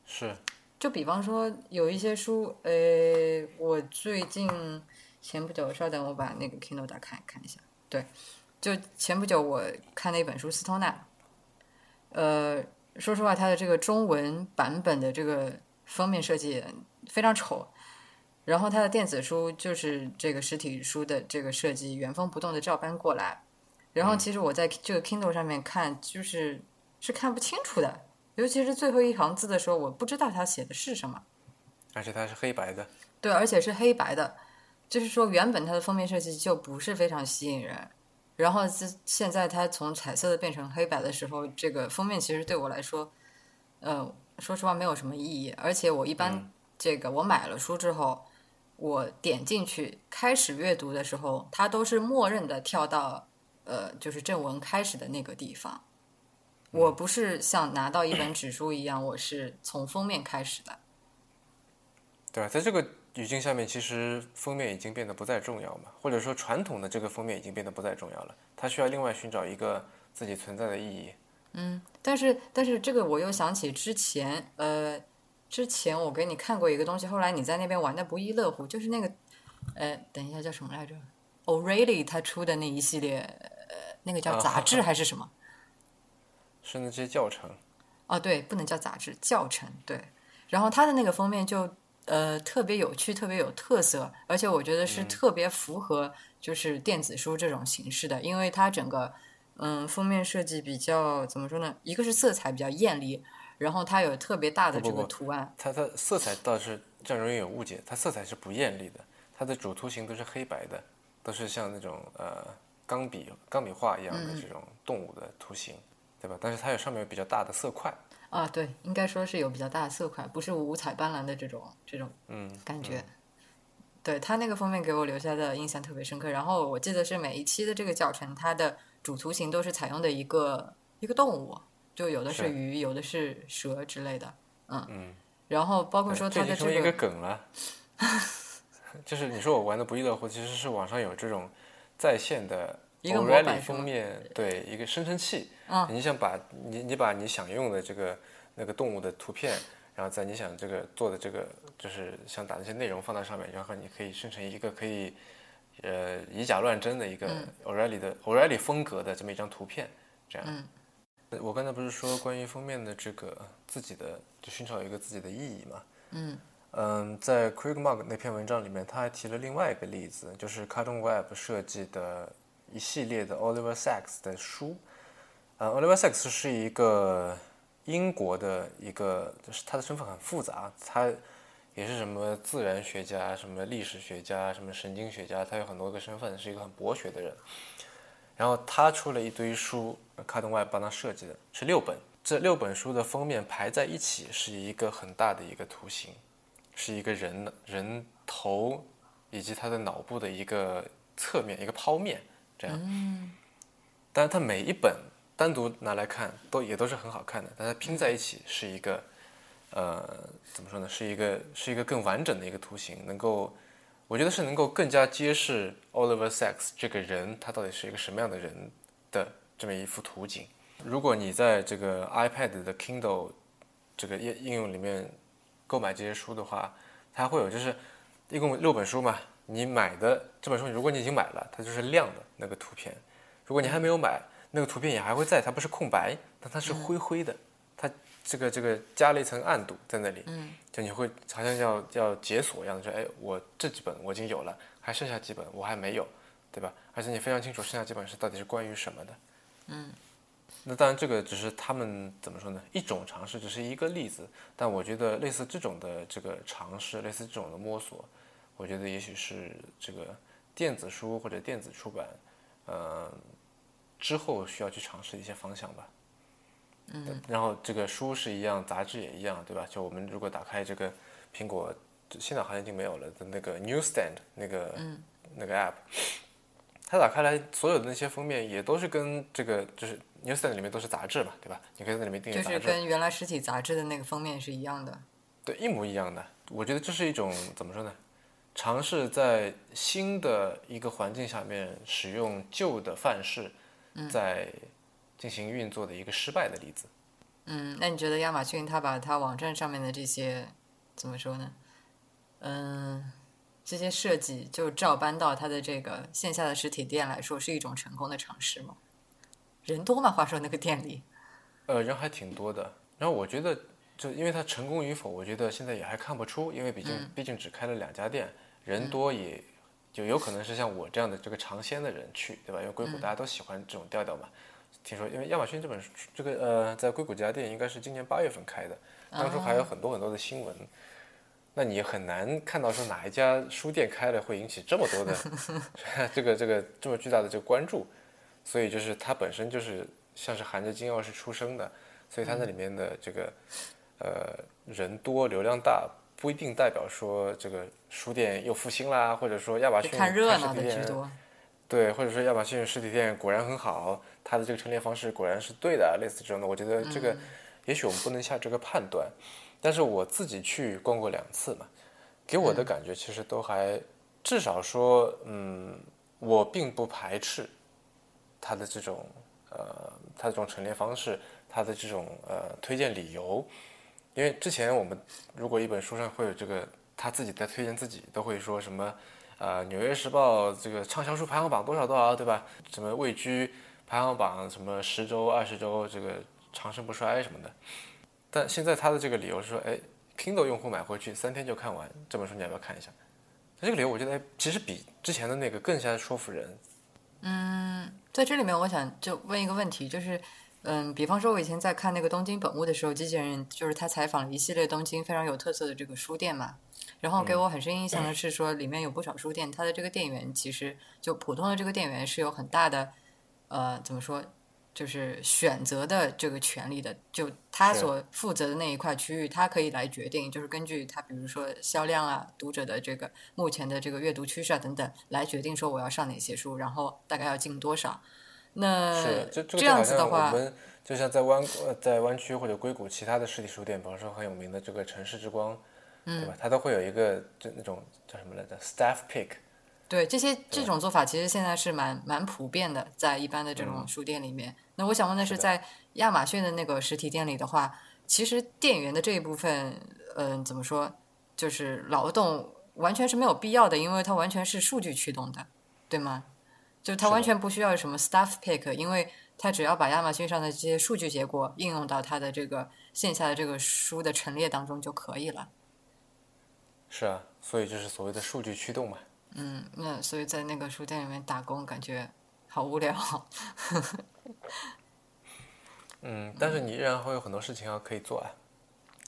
是，就比方说有一些书，呃，我最近前不久，稍等，我把那个 Kindle 打开看一下。对，就前不久我看了一本书《斯通纳》，呃。说实话，它的这个中文版本的这个封面设计非常丑，然后它的电子书就是这个实体书的这个设计原封不动的照搬过来，然后其实我在这个 Kindle 上面看，就是是看不清楚的，尤其是最后一行字的时候，我不知道它写的是什么，而且它是黑白的。对，而且是黑白的，就是说原本它的封面设计就不是非常吸引人。然后现现在它从彩色的变成黑白的时候，这个封面其实对我来说，呃，说实话没有什么意义。而且我一般这个我买了书之后，我点进去开始阅读的时候，它都是默认的跳到呃就是正文开始的那个地方。我不是像拿到一本纸书一样，我是从封面开始的。对啊，在这个。语境下面，其实封面已经变得不再重要嘛，或者说传统的这个封面已经变得不再重要了，它需要另外寻找一个自己存在的意义。嗯，但是但是这个我又想起之前，呃，之前我给你看过一个东西，后来你在那边玩的不亦乐乎，就是那个，呃，等一下叫什么来着？O'Reilly 他出的那一系列，呃，那个叫杂志 还是什么？是那些教程。哦，对，不能叫杂志，教程。对，然后它的那个封面就。呃，特别有趣，特别有特色，而且我觉得是特别符合就是电子书这种形式的，因为它整个嗯封面设计比较怎么说呢？一个是色彩比较艳丽，然后它有特别大的这个图案。它它色彩倒是这样容易有误解，它色彩是不艳丽的，它的主图形都是黑白的，都是像那种呃钢笔钢笔画一样的这种动物的图形，对吧？但是它有上面有比较大的色块。啊，对，应该说是有比较大的色块，不是五彩斑斓的这种这种嗯感觉。对他那个封面给我留下的印象特别深刻。然后我记得是每一期的这个教程，它的主图形都是采用的一个一个动物，就有的是鱼，有的是蛇之类的。嗯嗯。然后包括说它的这一个这个梗了，就是你说我玩的不亦乐乎，其实是网上有这种在线的一个模板封面，对一个生成器，嗯你想把你你把你想用的这个那个动物的图片，然后在你想这个做的这个就是想打那些内容放到上面，然后你可以生成一个可以呃以假乱真的一个嗯 O'Reilly 的 O'Reilly 风格的这么一张图片，这样。嗯呃我刚才不是说关于封面的这个自己的就寻找一个自己的意义嘛？嗯嗯，在 Craig Mark 那篇文章里面，他还提了另外一个例子，就是 Cartoon Web 设计的一系列的 Oliver Sacks 的书。呃，Oliver Sacks 是一个英国的一个，就是他的身份很复杂，他也是什么自然学家、什么历史学家、什么神经学家，他有很多个身份，是一个很博学的人。然后他出了一堆书，Cartoon Web 帮他设计的，是六本。这六本书的封面排在一起是一个很大的一个图形，是一个人的人头以及他的脑部的一个侧面，一个剖面这样。嗯但是他每一本单独拿来看都也都是很好看的，但它拼在一起是一个，呃，怎么说呢？是一个是一个更完整的一个图形，能够，我觉得是能够更加揭示 Oliver Sacks 这个人他到底是一个什么样的人的这么一幅图景。如果你在这个 iPad 的 Kindle 这个应应用里面购买这些书的话，它会有就是一共六本书嘛，你买的这本书，如果你已经买了，它就是亮的那个图片；如果你还没有买，那个图片也还会在，它不是空白，但它是灰灰的，它这个这个加了一层暗度在那里，嗯，就你会好像要要解锁一样的，说，哎，我这几本我已经有了，还剩下几本我还没有，对吧？而且你非常清楚剩下几本是到底是关于什么的，嗯。那当然，这个只是他们怎么说呢？一种尝试，只是一个例子。但我觉得类似这种的这个尝试，类似这种的摸索，我觉得也许是这个电子书或者电子出版，呃，之后需要去尝试的一些方向吧。嗯。然后这个书是一样，杂志也一样，对吧？就我们如果打开这个苹果，现在好像已经没有了的那个 Newsstand 那个、那个 app，它打开来所有的那些封面也都是跟这个就是 Newsstand 里面都是杂志嘛，对吧？你可以在里面订阅杂志。就是跟原来实体杂志的那个封面是一样的。对，一模一样的。我觉得这是一种怎么说呢？尝试在新的一个环境下面使用旧的范式，在进行运作的一个失败的例子。嗯，那你觉得亚马逊它把它网站上面的这些怎么说呢？嗯，这些设计就照搬到它的这个线下的实体店来说，是一种成功的尝试吗？人多吗？话说那个店里，呃，人还挺多的。然后我觉得，就因为它成功与否，我觉得现在也还看不出，因为毕竟、毕竟只开了两家店，人多也就有可能是像我这样的这个尝鲜的人去，对吧？因为硅谷大家都喜欢这种调调嘛。听说，因为亚马逊这本书，这个呃，在硅谷这家店应该是今年八月份开的，当初还有很多很多的新闻。那你很难看到说哪一家书店开了会引起这么多的 这个这个这么巨大的这个关注，所以就是它本身就是像是含着金钥匙出生的，所以它那里面的这个呃人多流量大不一定代表说这个书店又复兴啦，或者说亚马逊看热闹的店多。对，或者说亚马逊实体店果然很好，它的这个陈列方式果然是对的，类似这种的，我觉得这个、也许我们不能下这个判断，但是我自己去逛过两次嘛，给我的感觉其实都还，至少说，嗯，我并不排斥它的这种呃，它的这种陈列方式，它的这种呃推荐理由，因为之前我们如果一本书上会有这个他自己在推荐自己，都会说什么。呃，《纽约时报》这个畅销书排行榜多少多少，对吧？什么位居排行榜什么十周、二十周，这个长盛不衰什么的。但现在他的这个理由是说，哎，Kindle 用户买回去三天就看完这本书，你要不要看一下？这个理由我觉得其实比之前的那个更加说服人。嗯，在这里面我想就问一个问题，就是。嗯，比方说，我以前在看那个东京本物的时候，机器人就是他采访了一系列东京非常有特色的这个书店嘛。然后给我很深印象的是说，里面有不少书店，它的这个店员其实就普通的这个店员是有很大的呃怎么说，就是选择的这个权利的。就他所负责的那一块区域，他可以来决定，就是根据他比如说销量啊、读者的这个目前的这个阅读趋势啊等等，来决定说我要上哪些书，然后大概要进多少。那是这样子的话，我们就像在湾呃在湾区或者硅谷其他的实体书店，比方说很有名的这个城市之光，嗯对吧？它都会有一个就那种叫什么来着，staff pick，对这些这种做法，其实现在是蛮蛮普遍的，在一般的这种书店里面。那我想问的是，在亚马逊的那个实体店里的话，其实店员的这一部分，嗯、怎么说，就是劳动完全是没有必要的，因为它完全是数据驱动的，对吗？就它完全不需要什么 staff pick，因为它只要把亚马逊上的这些数据结果应用到它的这个线下的这个书的陈列当中就可以了。是啊，所以就是所谓的数据驱动嘛。嗯，那所以在那个书店里面打工，感觉好无聊。嗯，但是你依然会有很多事情要可以做啊。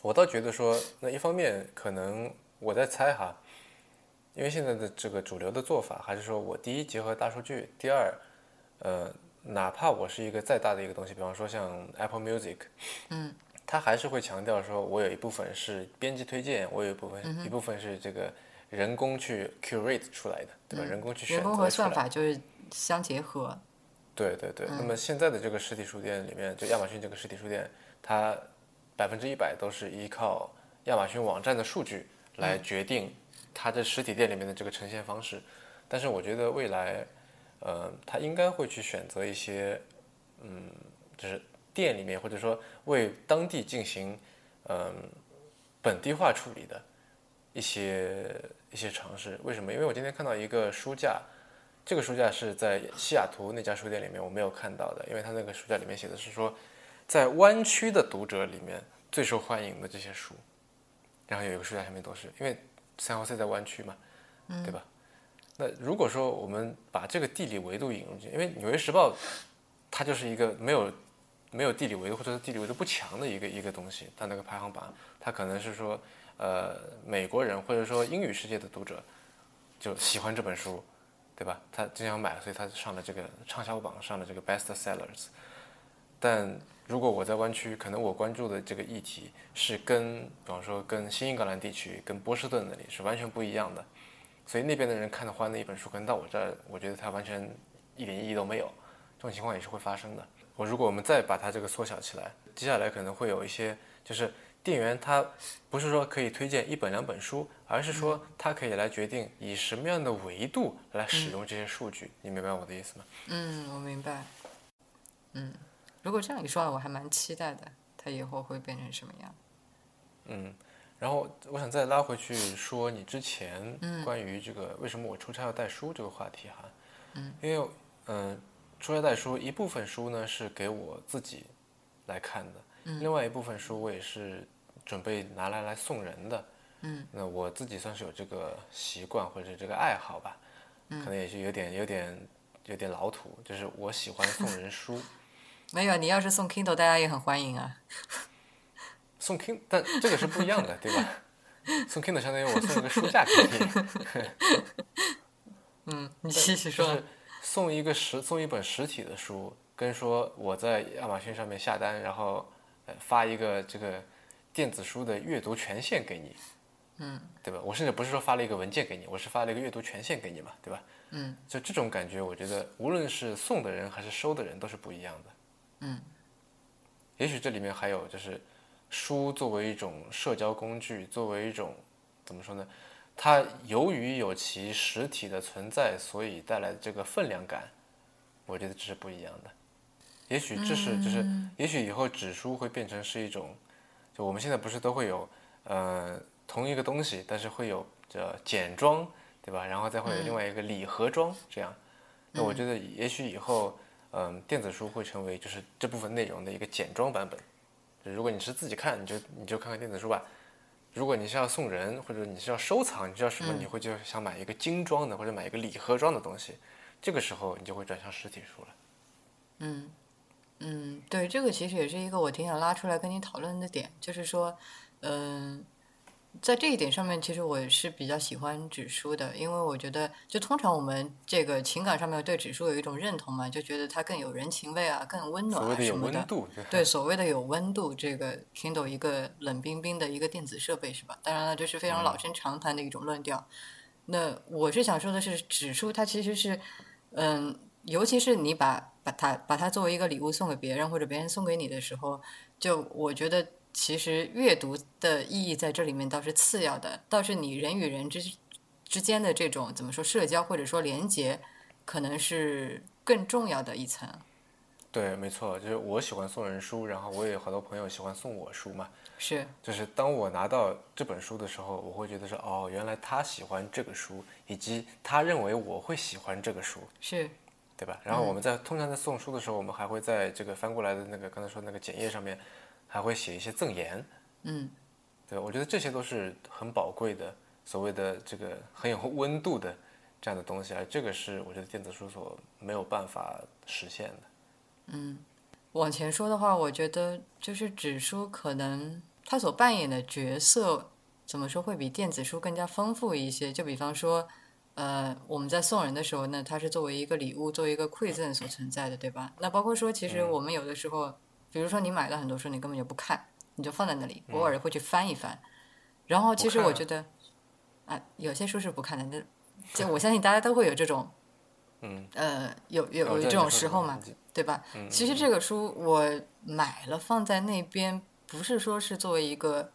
我倒觉得说，那一方面可能我在猜哈，因为现在的这个主流的做法，还是说我第一结合大数据，第二，呃，哪怕我是一个再大的一个东西，比方说像 Apple Music，嗯，它还是会强调说，我有一部分是编辑推荐，我有一部分、嗯一部分是这个人工去 curate 出来的，对吧？人工去选择人工和算法就是相结合。对对对，嗯那么现在的这个实体书店里面，就亚马逊这个实体书店，它百分之一百都是依靠亚马逊网站的数据嗯来决定它的实体店里面的这个呈现方式。但是我觉得未来，呃，它应该会去选择一些，嗯，就是店里面或者说为当地进行，嗯、本地化处理的一些一些尝试。为什么？因为我今天看到一个书架。这个书架是在西雅图那家书店里面我没有看到的，因为它那个书架里面写的是说，在湾区的读者里面最受欢迎的这些书，然后有一个书架上面都是，因为三号 C 在湾区嘛，对吧？那如果说我们把这个地理维度引入进，因为《纽约时报》它就是一个没有没有地理维度或者是地理维度不强的一个一个东西，它那个排行榜，它可能是说，呃，美国人或者说英语世界的读者就喜欢这本书。对吧？他经常买，所以他上了这个畅销榜，上了这个 best sellers。但如果我在湾区，可能我关注的这个议题是跟，比方说跟新英格兰地区、跟波士顿那里是完全不一样的，所以那边的人看的欢的一本书，可能到我这儿，我觉得它完全一点意义都没有。这种情况也是会发生的。我如果我们再把它这个缩小起来，接下来可能会有一些就是。店员他不是说可以推荐一本两本书，而是说他可以来决定以什么样的维度来使用这些数据。你明白我的意思吗？嗯，我明白。嗯，如果这样一说，我还蛮期待的，他以后会变成什么样？嗯，然后我想再拉回去说你之前关于这个为什么我出差要带书这个话题哈。嗯，因为嗯、呃，出差带书一部分书呢是给我自己来看的，另外一部分书我也是。准备拿来来送人的，嗯，那我自己算是有这个习惯或者这个爱好吧，嗯，可能也是有点有点有点老土，就是我喜欢送人书。没有，你要是送 Kindle，大家也很欢迎啊。送 Kindle，但这个是不一样的，对吧？送 Kindle 相当于我送一个书架给你。嗯，你继续说。就是送一个实送一本实体的书，跟说我在亚马逊上面下单，然后呃发一个这个。电子书的阅读权限给你，嗯，对吧？我甚至不是说发了一个文件给你，我是发了一个阅读权限给你嘛，对吧？嗯，就这种感觉，我觉得无论是送的人还是收的人都是不一样的。嗯，也许这里面还有就是，书作为一种社交工具，作为一种怎么说呢？它由于有其实体的存在，所以带来的这个分量感，我觉得这是不一样的。也许这是就是，也许以后纸书会变成是一种。就我们现在不是都会有，呃，同一个东西，但是会有这简装，对吧？然后再会有另外一个礼盒装，这样。那我觉得也许以后，嗯，电子书会成为就是这部分内容的一个简装版本。就如果你是自己看，你就你就看看电子书吧。如果你是要送人，或者你是要收藏，你知道什么？你会就想买一个精装的，或者买一个礼盒装的东西。这个时候你就会转向实体书了。嗯。嗯，对，这个其实也是一个我挺想拉出来跟你讨论的点，就是说，嗯、呃，在这一点上面，其实我是比较喜欢纸书的，因为我觉得，就通常我们这个情感上面对纸书有一种认同嘛，就觉得它更有人情味啊，更温暖啊什么的。度对，所谓的有温度，这个 Kindle 一个冷冰冰的一个电子设备是吧？当然了，这是非常老生常谈的一种论调。那我是想说的是，指数它其实是，嗯。尤其是你把把它把它作为一个礼物送给别人，或者别人送给你的时候，就我觉得其实阅读的意义在这里面倒是次要的，倒是你人与人之之间的这种怎么说社交或者说连接，可能是更重要的一层。对，没错，就是我喜欢送人书，然后我也有好多朋友喜欢送我书嘛。是，就是当我拿到这本书的时候，我会觉得说，哦，原来他喜欢这个书，以及他认为我会喜欢这个书，是，对吧？然后我们在通常在送书的时候，我们还会在这个翻过来的那个刚才说那个简页上面，还会写一些赠言。嗯，对，我觉得这些都是很宝贵的，所谓的这个很有温度的这样的东西，而这个是我觉得电子书所没有办法实现的。嗯，往前说的话，我觉得就是纸书可能它所扮演的角色，怎么说会比电子书更加丰富一些。就比方说，呃，我们在送人的时候呢，它是作为一个礼物、作为一个馈赠所存在的，对吧？那包括说，其实我们有的时候，比如说你买了很多书，你根本就不看，你就放在那里，偶尔会去翻一翻。然后，其实我觉得，啊，有些书是不看的，那就我相信大家都会有这种，嗯，呃，有有有这种时候嘛。对吧？其实这个书我买了放在那边，不是说是作为一个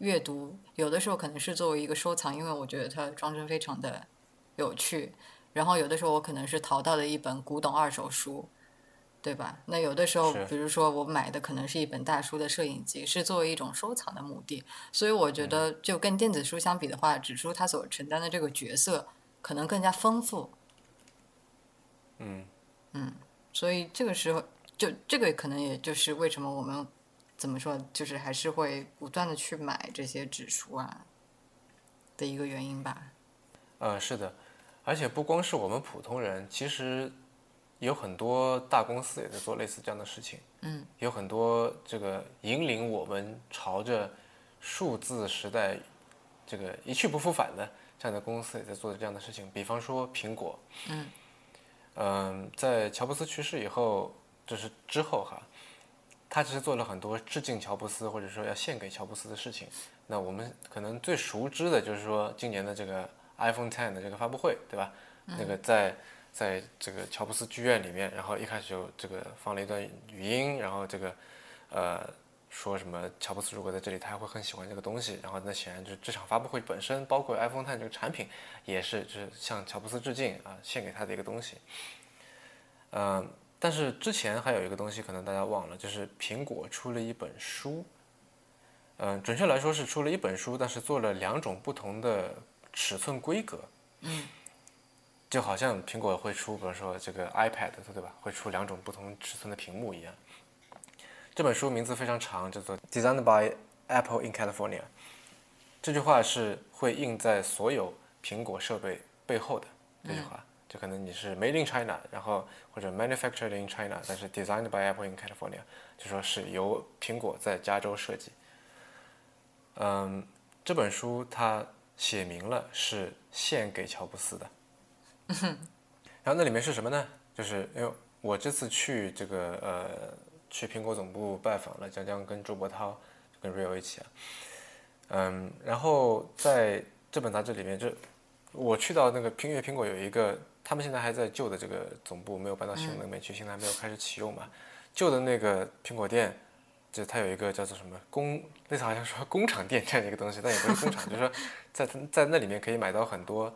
阅读，有的时候可能是作为一个收藏，因为我觉得它装帧非常的有趣。然后有的时候我可能是淘到的一本古董二手书，对吧？那有的时候，比如说我买的可能是一本大叔的摄影集，是作为一种收藏的目的。所以我觉得，就跟电子书相比的话，纸书它所承担的这个角色可能更加丰富。嗯嗯。所以这个时候，就这个可能也就是为什么我们怎么说，就是还是会不断的去买这些纸书啊的一个原因吧。呃，是的，而且不光是我们普通人，其实有很多大公司也在做类似这样的事情。嗯。有很多这个引领我们朝着数字时代这个一去不复返的这样的公司也在做这样的事情，比方说苹果。嗯。嗯，在乔布斯去世以后，就是之后哈，他其实做了很多致敬乔布斯或者说要献给乔布斯的事情。那我们可能最熟知的就是说今年的这个 iPhone Ten 的这个发布会，对吧？那个在在这个乔布斯剧院里面，然后一开始就这个放了一段语音，然后这个呃。说什么？乔布斯如果在这里，他还会很喜欢这个东西。然后那显然就是这场发布会本身，包括 iPhone Ten 这个产品，也是就是向乔布斯致敬啊，献给他的一个东西。嗯，但是之前还有一个东西，可能大家忘了，就是苹果出了一本书。嗯，准确来说是出了一本书，但是做了两种不同的尺寸规格。嗯，就好像苹果会出，比如说这个 iPad，对吧？会出两种不同尺寸的屏幕一样。这本书名字非常长，叫做《Designed by Apple in California》。这句话是会印在所有苹果设备背后的。这句话，就可能你是 Made in China，然后或者 Manufactured in China，但是 Designed by Apple in California，就说是由苹果在加州设计。嗯，这本书它写明了是献给乔布斯的。然后那里面是什么呢？就是因为我这次去这个呃。去苹果总部拜访了江江跟朱伯涛，跟 Rio 一起啊，嗯，然后在这本杂志里面，就我去到那个苹月苹果有一个，他们现在还在旧的这个总部，没有搬到新的那边去，现在还没有开始启用嘛。旧的那个苹果店，就它有一个叫做什么工，类似好像说工厂店这样的一个东西，但也不是工厂，就是说在在那里面可以买到很多，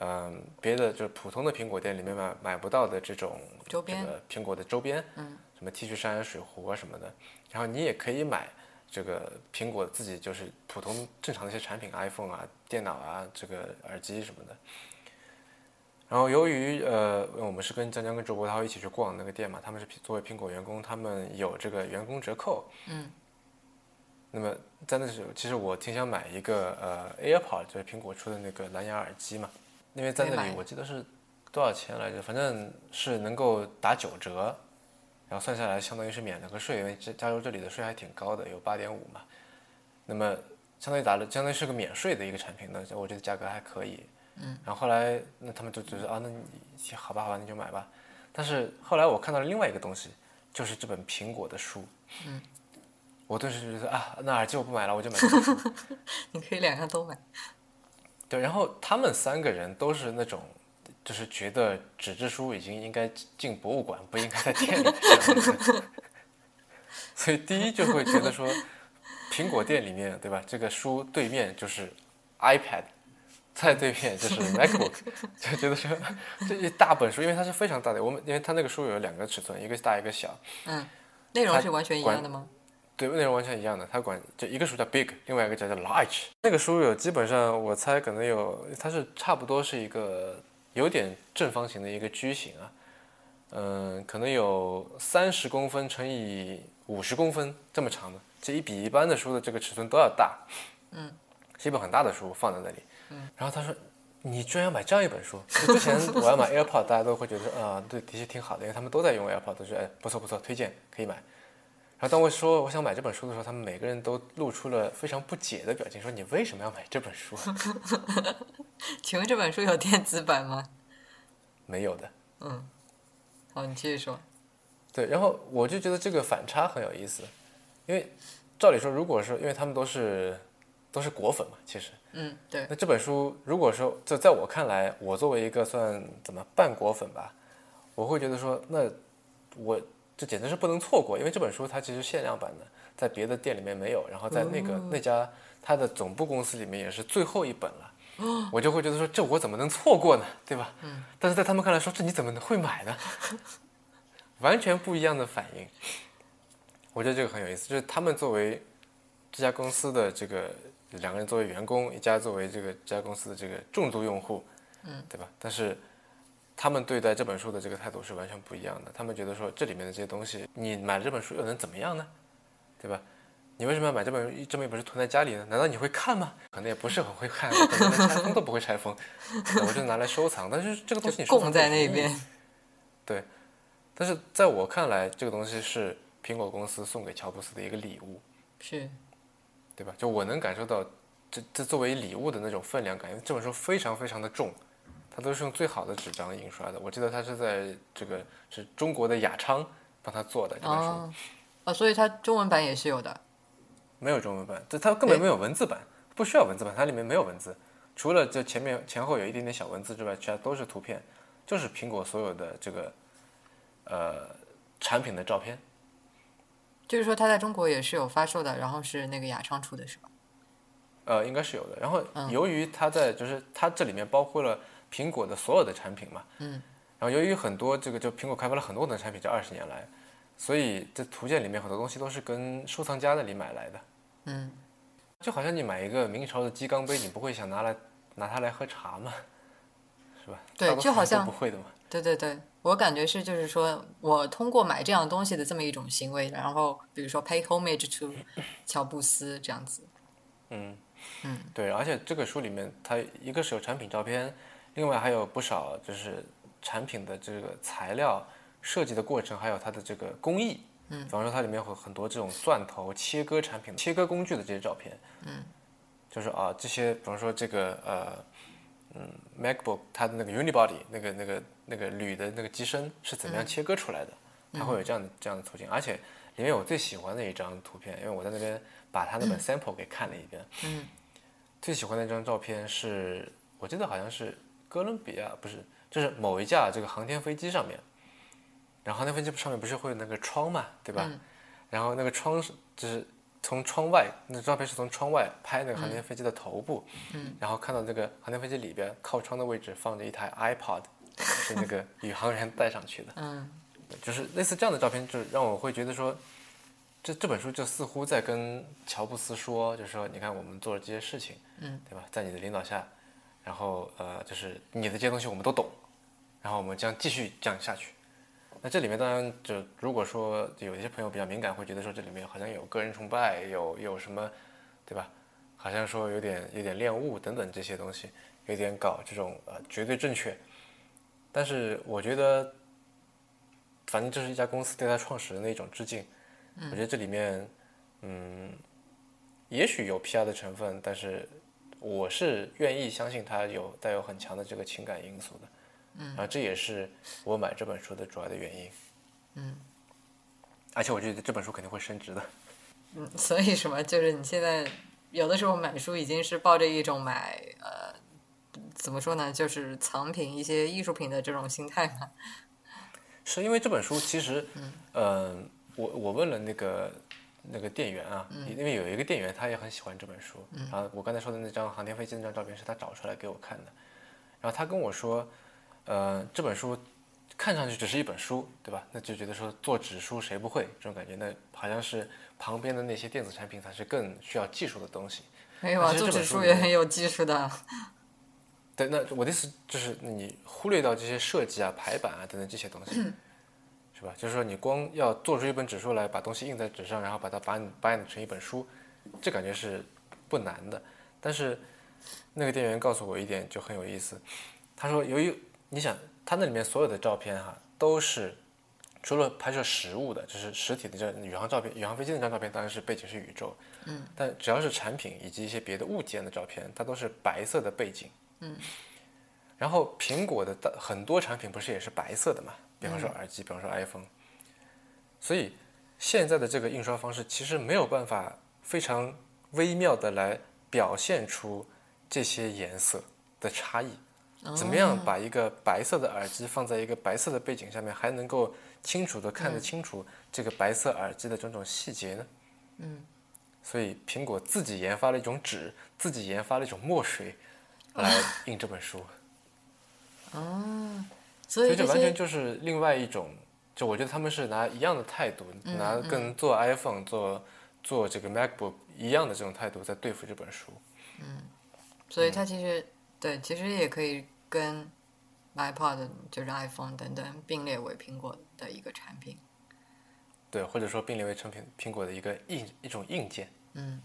嗯，别的就是普通的苹果店里面买买不到的这种周边，苹果的周边，嗯。什么 T 恤衫、水壶啊什么的，然后你也可以买这个苹果自己就是普通正常的一些产品，iPhone 啊、电脑啊、这个耳机什么的。然后由于呃，我们是跟江江跟周国涛一起去逛那个店嘛，他们是作为苹果员工，他们有这个员工折扣。嗯。那么在那时候，其实我挺想买一个呃 AirPod，就是苹果出的那个蓝牙耳机嘛，因为在那里我记得是多少钱来着？反正是能够打九折。然后算下来，相当于是免了个税，因为加加州这里的税还挺高的，有八点五嘛。那么相当于打了，相当于是个免税的一个产品，那我觉得价格还可以。嗯。然后后来，那他们就觉得啊，那你好吧，好吧，你就买吧。但是后来我看到了另外一个东西，就是这本苹果的书。嗯。我顿时觉得啊，那耳机我不买了，我就买这本书。你可以两样都买。对，然后他们三个人都是那种就是觉得纸质书已经应该进博物馆，不应该在店里面。所以第一就会觉得说，苹果店里面对吧？这个书对面就是 iPad，在对面就是 MacBook，就觉得说这一大本书，因为它是非常大的。我们因为它那个书有两个尺寸，一个大一个小。嗯，内容是完全一样的吗？对，内容完全一样的。他管就一个书叫 Big，另外一个叫叫 Large。那个书有基本上我猜可能有，它是差不多是一个有点正方形的一个矩形啊。嗯，可能有三十公分乘以五十公分这么长的，这一比一般的书的这个尺寸都要大。嗯，是一本很大的书放在那里。嗯，然后他说：“你居然要买这样一本书？”之前我要买 AirPod，大家都会觉得啊，对，的确挺好的，因为他们都在用 AirPod，都觉得哎不错不错，推荐可以买。然后当我说我想买这本书的时候，他们每个人都露出了非常不解的表情，说：“你为什么要买这本书？” 请问这本书有电子版吗？没有的。嗯。好，你继续说。对，然后我就觉得这个反差很有意思，因为照理说，如果说因为他们都是都是果粉嘛，其实，嗯，对。那这本书如果说就在我看来，我作为一个算怎么半果粉吧，我会觉得说，那我这简直是不能错过，因为这本书它其实限量版的，在别的店里面没有，然后在那个那家它的总部公司里面也是最后一本了。我就会觉得说，这我怎么能错过呢？对吧？嗯。但是在他们看来说，这你怎么能会买呢？完全不一样的反应。我觉得这个很有意思，就是他们作为这家公司的这个两个人作为员工，一家作为这个这家公司的这个重度用户，嗯，对吧？但是他们对待这本书的这个态度是完全不一样的。他们觉得说，这里面的这些东西，你买了这本书又能怎么样呢？对吧？你为什么要买这本这么一本书囤在家里呢？难道你会看吗？可能也不是很会看，可能连拆封都不会拆封，我就拿来收藏。但是这个东西你供在那边，对。但是在我看来，这个东西是苹果公司送给乔布斯的一个礼物，是，对吧？就我能感受到这这作为礼物的那种分量感，因为这本书非常非常的重，它都是用最好的纸张印刷的。我记得它是在这个是中国的雅昌帮他做的这本书，啊，所以它中文版也是有的。没有中文版，这它根本没有文字版，不需要文字版，它里面没有文字，除了这前面前后有一点点小文字之外，其他都是图片，就是苹果所有的这个呃产品的照片。就是说，它在中国也是有发售的，然后是那个雅昌出的是吧？呃，应该是有的。然后由于它在就是它这里面包括了苹果的所有的产品嘛，嗯，然后由于很多这个就苹果开发了很多的产品，这二十年来，所以这图鉴里面很多东西都是跟收藏家那里买来的。嗯，就好像你买一个明朝的鸡缸杯，你不会想拿来拿它来喝茶吗？是吧？对，就好像不会的嘛。对对对，我感觉是就是说我通过买这样东西的这么一种行为，然后比如说 pay homage to 乔布斯这样子。嗯嗯，对，而且这个书里面它一个是有产品照片，另外还有不少就是产品的这个材料设计的过程，还有它的这个工艺。嗯，比方说它里面有很多这种钻头、切割产品、切割工具的这些照片。嗯，就是啊，这些比方说这个呃，嗯，MacBook 它的那个 Unibody 那个那个那个铝的那个机身是怎么样切割出来的？它会有这样的这样的图景，而且里面我最喜欢的一张图片，因为我在那边把它那本 sample 给看了一遍。嗯，最喜欢的一张照片是我记得好像是哥伦比亚，不是，就是某一架这个航天飞机上面。然后航天飞机上面不是会有那个窗嘛，对吧？然后那个窗是就是从窗外，那照片是从窗外拍那个航天飞机的头部，然后看到这个航天飞机里边靠窗的位置放着一台 iPod，是那个宇航员带上去的。嗯，就是类似这样的照片，就让我会觉得说，这这本书就似乎在跟乔布斯说，就是说，你看我们做了这些事情，嗯，对吧？在你的领导下，然后呃，就是你的这些东西我们都懂，然后我们将继续这样下去。那这里面当然就如果说有一些朋友比较敏感，会觉得说这里面好像有个人崇拜，有有什么，对吧？好像说有点有点恋物等等这些东西，有点搞这种呃绝对正确。但是我觉得，反正这是一家公司对他创始人的一种致敬。我觉得这里面，嗯，也许有 PR 的成分，但是我是愿意相信他有带有很强的这个情感因素的。嗯，啊，这也是我买这本书的主要的原因。嗯，而且我觉得这本书肯定会升值的。嗯，所以什么？就是你现在有的时候买书已经是抱着一种买呃怎么说呢？就是藏品一些艺术品的这种心态嘛。是因为这本书其实，嗯，我我问了那个那个店员啊，因为有一个店员他也很喜欢这本书，然后我刚才说的那张航天飞机那张照片是他找出来给我看的，然后他跟我说，呃，这本书看上去只是一本书，对吧？那就觉得说做纸书谁不会这种感觉？那好像是旁边的那些电子产品才是更需要技术的东西。没有啊，做纸书也很有技术的。对，那我的意思就是你忽略到这些设计啊、排版啊等等这些东西，是吧？就是说你光要做出一本指数来，把东西印在纸上，然后把它把你把你成一本书，这感觉是不难的。但是那个店员告诉我一点就很有意思，他说由于你想，他那里面所有的照片哈都是除了拍摄实物的，就是实体的这宇航照片，宇航飞机那张照片当然是背景是宇宙。嗯，但只要是产品以及一些别的物件的照片，它都是白色的背景。嗯，然后苹果的很多产品不是也是白色的嘛？比方说耳机，比方说 iPhone。所以现在的这个印刷方式其实没有办法非常微妙的来表现出这些颜色的差异。怎么样把一个白色的耳机放在一个白色的背景下面，还能够清楚的看得清楚这个白色耳机的种种细节呢？嗯。所以，苹果自己研发了一种纸，自己研发了一种墨水，来印这本书。哦，所以这完全就是另外一种，就我觉得他们是拿一样的态度，拿跟做 iPhone、做做这个 MacBook 一样的这种态度在对付这本书。嗯，所以它其实对，其实也可以跟 iPod 就是 iPhone 等等并列为苹果的一个产品。对，或者说并列为成品苹果的一个硬一种硬件。嗯，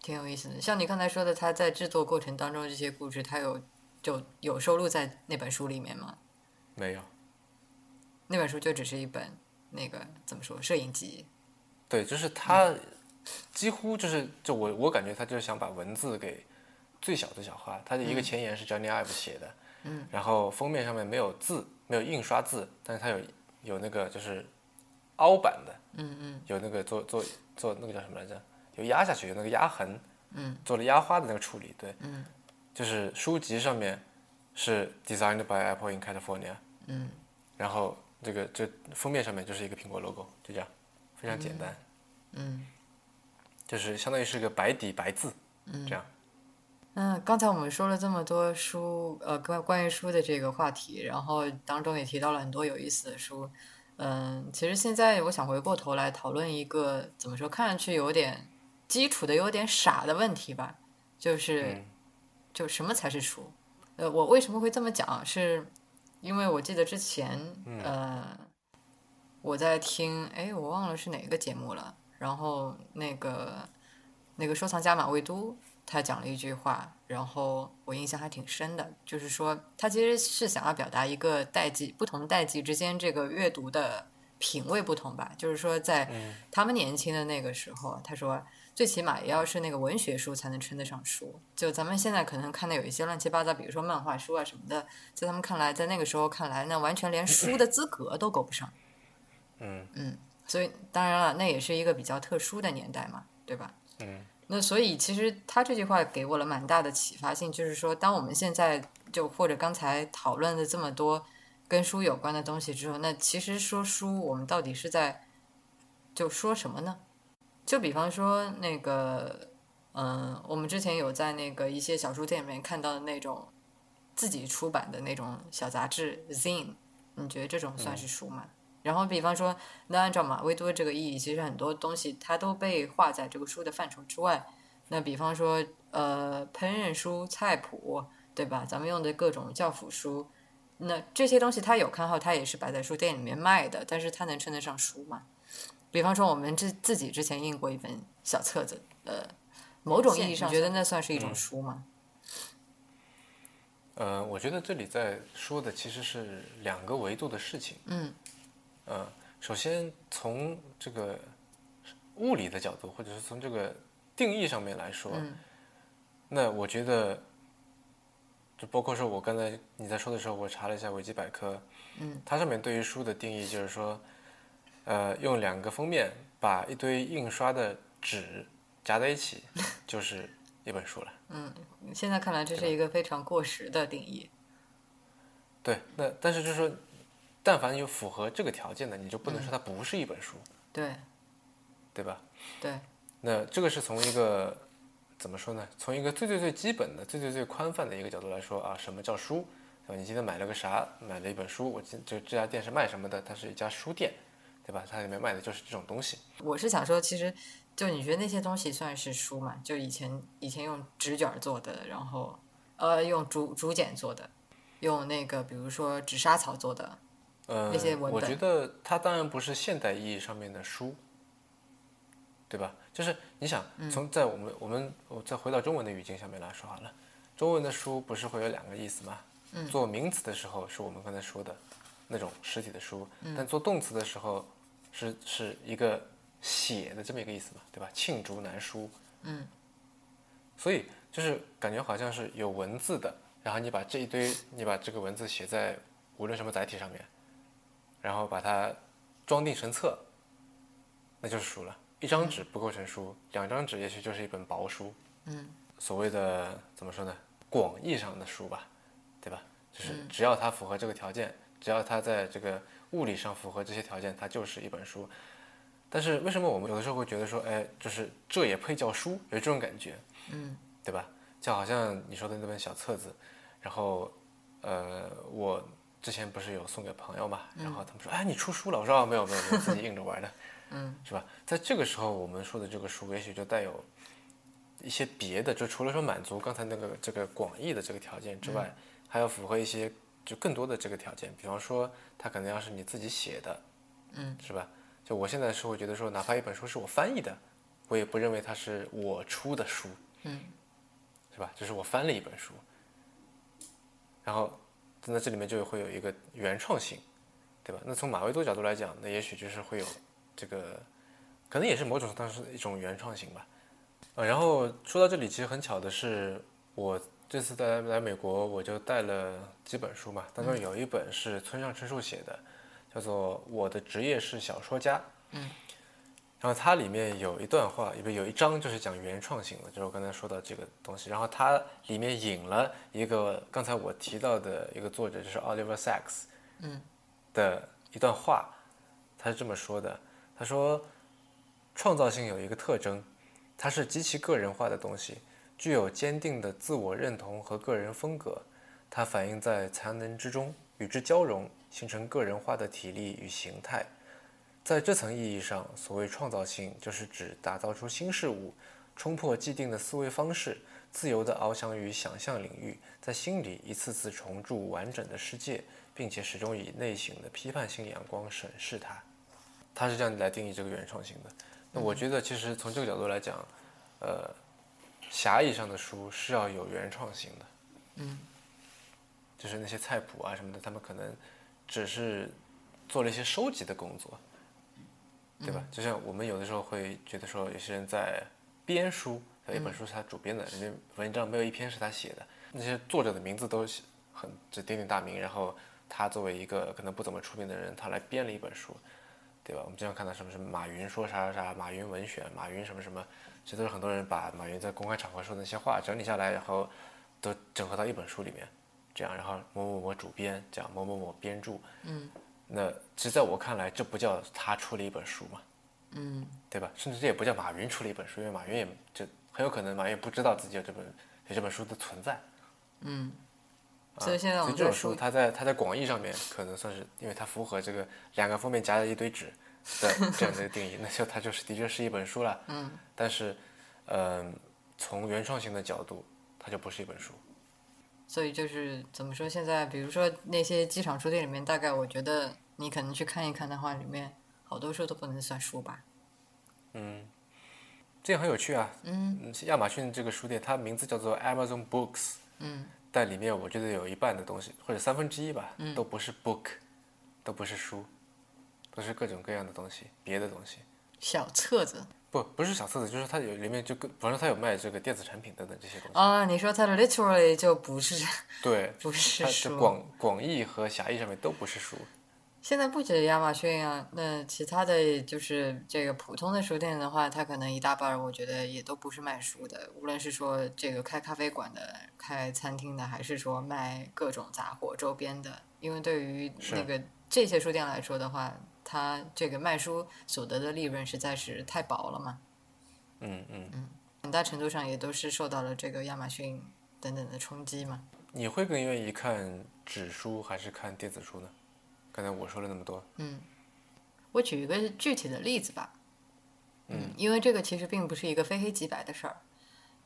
挺有意思的。像你刚才说的，它在制作过程当中这些故事，它有就有收录在那本书里面吗？没有，那本书就只是一本那个怎么说摄影集。对，就是他几乎就是就我我感觉他就是想把文字给最小最小化。他的一个前言是 Johnny Ive 写的，嗯，然后封面上面没有字，没有印刷字，但是他有有那个就是凹版的，嗯嗯，有那个做做做那个叫什么来着？有压下去有那个压痕，嗯，做了压花的那个处理，对，嗯，就是书籍上面是 designed by Apple in California，嗯，然后这个这封面上面就是一个苹果 logo，就这样，非常简单，嗯，就是相当于是个白底白字，嗯，这样。嗯，刚才我们说了这么多书，呃，关关于书的这个话题，然后当中也提到了很多有意思的书。嗯，其实现在我想回过头来讨论一个怎么说，看上去有点基础的、有点傻的问题吧，就是就什么才是书？呃，我为什么会这么讲？是因为我记得之前，呃，我在听，哎，我忘了是哪个节目了，然后那个那个收藏家马未都。他讲了一句话，然后我印象还挺深的，就是说他其实是想要表达一个代际不同代际之间这个阅读的品味不同吧。就是说，在他们年轻的那个时候，他说最起码也要是那个文学书才能称得上书。就咱们现在可能看的有一些乱七八糟，比如说漫画书啊什么的，在他们看来，在那个时候看来，那完全连书的资格都够不上。嗯嗯，所以当然了，那也是一个比较特殊的年代嘛，对吧？嗯。那所以，其实他这句话给我了蛮大的启发性，就是说，当我们现在就或者刚才讨论的这么多跟书有关的东西之后，那其实说书，我们到底是在就说什么呢？就比方说那个，嗯，我们之前有在那个一些小书店里面看到的那种自己出版的那种小杂志 zine，你觉得这种算是书吗？然后，比方说，那按照马未都这个意义，其实很多东西它都被划在这个书的范畴之外。那比方说，呃，烹饪书、菜谱，对吧？咱们用的各种教辅书，那这些东西它有刊号，它也是摆在书店里面卖的，但是它能称得上书吗？比方说，我们自自己之前印过一本小册子，呃，某种意义上，你觉得那算是一种书吗？呃，我觉得这里在说的其实是两个维度的事情。嗯。呃，首先从这个物理的角度，或者是从这个定义上面来说，那我觉得，就包括说我刚才你在说的时候，我查了一下维基百科，嗯，它上面对于书的定义就是说，呃，用两个封面把一堆印刷的纸夹在一起，就是一本书了。嗯现在看来这是一个非常过时的定义。对，那但是就是说，但凡有符合这个条件的，你就不能说它不是一本书，对对吧？对，那这个是从一个怎么说呢？从一个最最最基本的、最最最宽泛的一个角度来说啊，什么叫书？对吧？你今天买了个啥？买了一本书，我今就这家店是卖什么的？它是一家书店，对吧？它里面卖的就是这种东西。我是想说，其实就你觉得那些东西算是书嘛？就以前以前用纸卷做的，然后呃用竹竹简做的，用那个比如说纸莎草做的，呃那些，文本我觉得它当然不是现代意义上面的书，对吧？就是你想嗯从在我们我们我再回到中文的语境下面来说好了，中文的书不是会有两个意思吗？嗯做名词的时候是我们刚才说的那种实体的书，嗯但做动词的时候是是一个写的这么一个意思嘛，对吧？罄竹难书，嗯，所以就是感觉好像是有文字的，然后你把这一堆，你把这个文字写在无论什么载体上面，然后把它装订成册，那就是书了。一张纸不构成书，两张纸也许就是一本薄书。嗯，所谓的怎么说呢？广义上的书吧，对吧？就是只要它符合这个条件，只要它在这个物理上符合这些条件，它就是一本书。但是为什么我们有的时候会觉得说，哎，就是这也配叫书？有这种感觉，嗯，对吧？就好像你说的那本小册子，然后，呃，我之前不是有送给朋友嘛，然后他们说，哎，你出书了？我说啊，没有没有没有，自己硬着玩的，嗯，是吧？在这个时候，我们说的这个书，也许就带有一些别的，就除了说满足刚才那个这个广义的这个条件之外，还要符合一些就更多的这个条件，比方说，它可能要是你自己写的，嗯，是吧？就我现在是会觉得说，哪怕一本书是我翻译的，我也不认为它是我出的书，嗯，是吧？就是我翻了一本书，然后那这里面就会有一个原创性，对吧？那从马未都角度来讲，那也许就是会有这个，可能也是某种当是一种原创性吧。呃，然后说到这里，其实很巧的是，我这次来来美国，我就带了几本书嘛，当中有一本是村上春树写的，叫做《我的职业是小说家》。嗯。然后它里面有一段话，里面有一章就是讲原创性的，就是我刚才说到这个东西。然后它里面引了一个刚才我提到的一个作者，就是 Oliver Sacks，嗯，的一段话，他是这么说的：他说，创造性有一个特征，它是极其个人化的东西，具有坚定的自我认同和个人风格，它反映在才能之中，与之交融，形成个人化的体力与形态。在这层意义上，所谓创造性，就是指打造出新事物，冲破既定的思维方式，自由地翱翔于想象领域，在心里一次次重铸完整的世界，并且始终以内省的批判性眼光审视它。他是这样来定义这个原创性的。那我觉得，其实从这个角度来讲，呃，狭义上的书是要有原创性的。嗯，就是那些菜谱啊什么的，他们可能只是做了一些收集的工作，对吧？就像我们有的时候会觉得说，有些人在编书，有一本书是他主编的，人家文章没有一篇是他写的，那些作者的名字都是很这鼎鼎大名，然后他作为一个可能不怎么出名的人，他来编了一本书，对吧？我们经常看到什么什么马云说啥啥啥，马云文选，马云什么什么，这都是很多人把马云在公开场合说的那些话整理下来，然后都整合到一本书里面，这样，然后某某某主编，这样某某某编著，嗯，那其实在我看来，这不叫他出了一本书嘛，嗯，对吧？甚至这也不叫马云出了一本书，因为马云也就很有可能马云也不知道自己有这本有这本书的存在。嗯，啊所以现在我们这种书，它在它在广义上面可能算是，因为它符合这个两个封面夹着一堆纸的 这样的一个定义，那就它就是的确是一本书了。嗯，但是，嗯、从原创性的角度，它就不是一本书。所以就是怎么说？现在比如说那些机场书店里面，大概我觉得你可能去看一看的话，里面好多书都不能算书吧。嗯，这样很有趣啊。嗯嗯，亚马逊这个书店，它名字叫做 Amazon Books，嗯但里面我觉得有一半的东西，或者三分之一吧，嗯都不是 book，都不是书，都是各种各样的东西，别的东西。小册子不，不是小册子，就是它有里面就跟，反正它有卖这个电子产品等等这些东西。啊，你说它的 literally 就不是对，不是书，广广义和狭义上面都不是书。现在不止亚马逊啊，那其他的就是这个普通的书店的话，它可能一大半儿，我觉得也都不是卖书的。无论是说这个开咖啡馆的、开餐厅的，还是说卖各种杂货周边的，因为对于那个这些书店来说的话，它这个卖书所得的利润实在是太薄了嘛。嗯嗯嗯，很大程度上也都是受到了这个亚马逊等等的冲击嘛。你会更愿意看纸书还是看电子书呢？刚才我说了那么多，嗯，我举一个具体的例子吧，嗯，因为这个其实并不是一个非黑即白的事儿，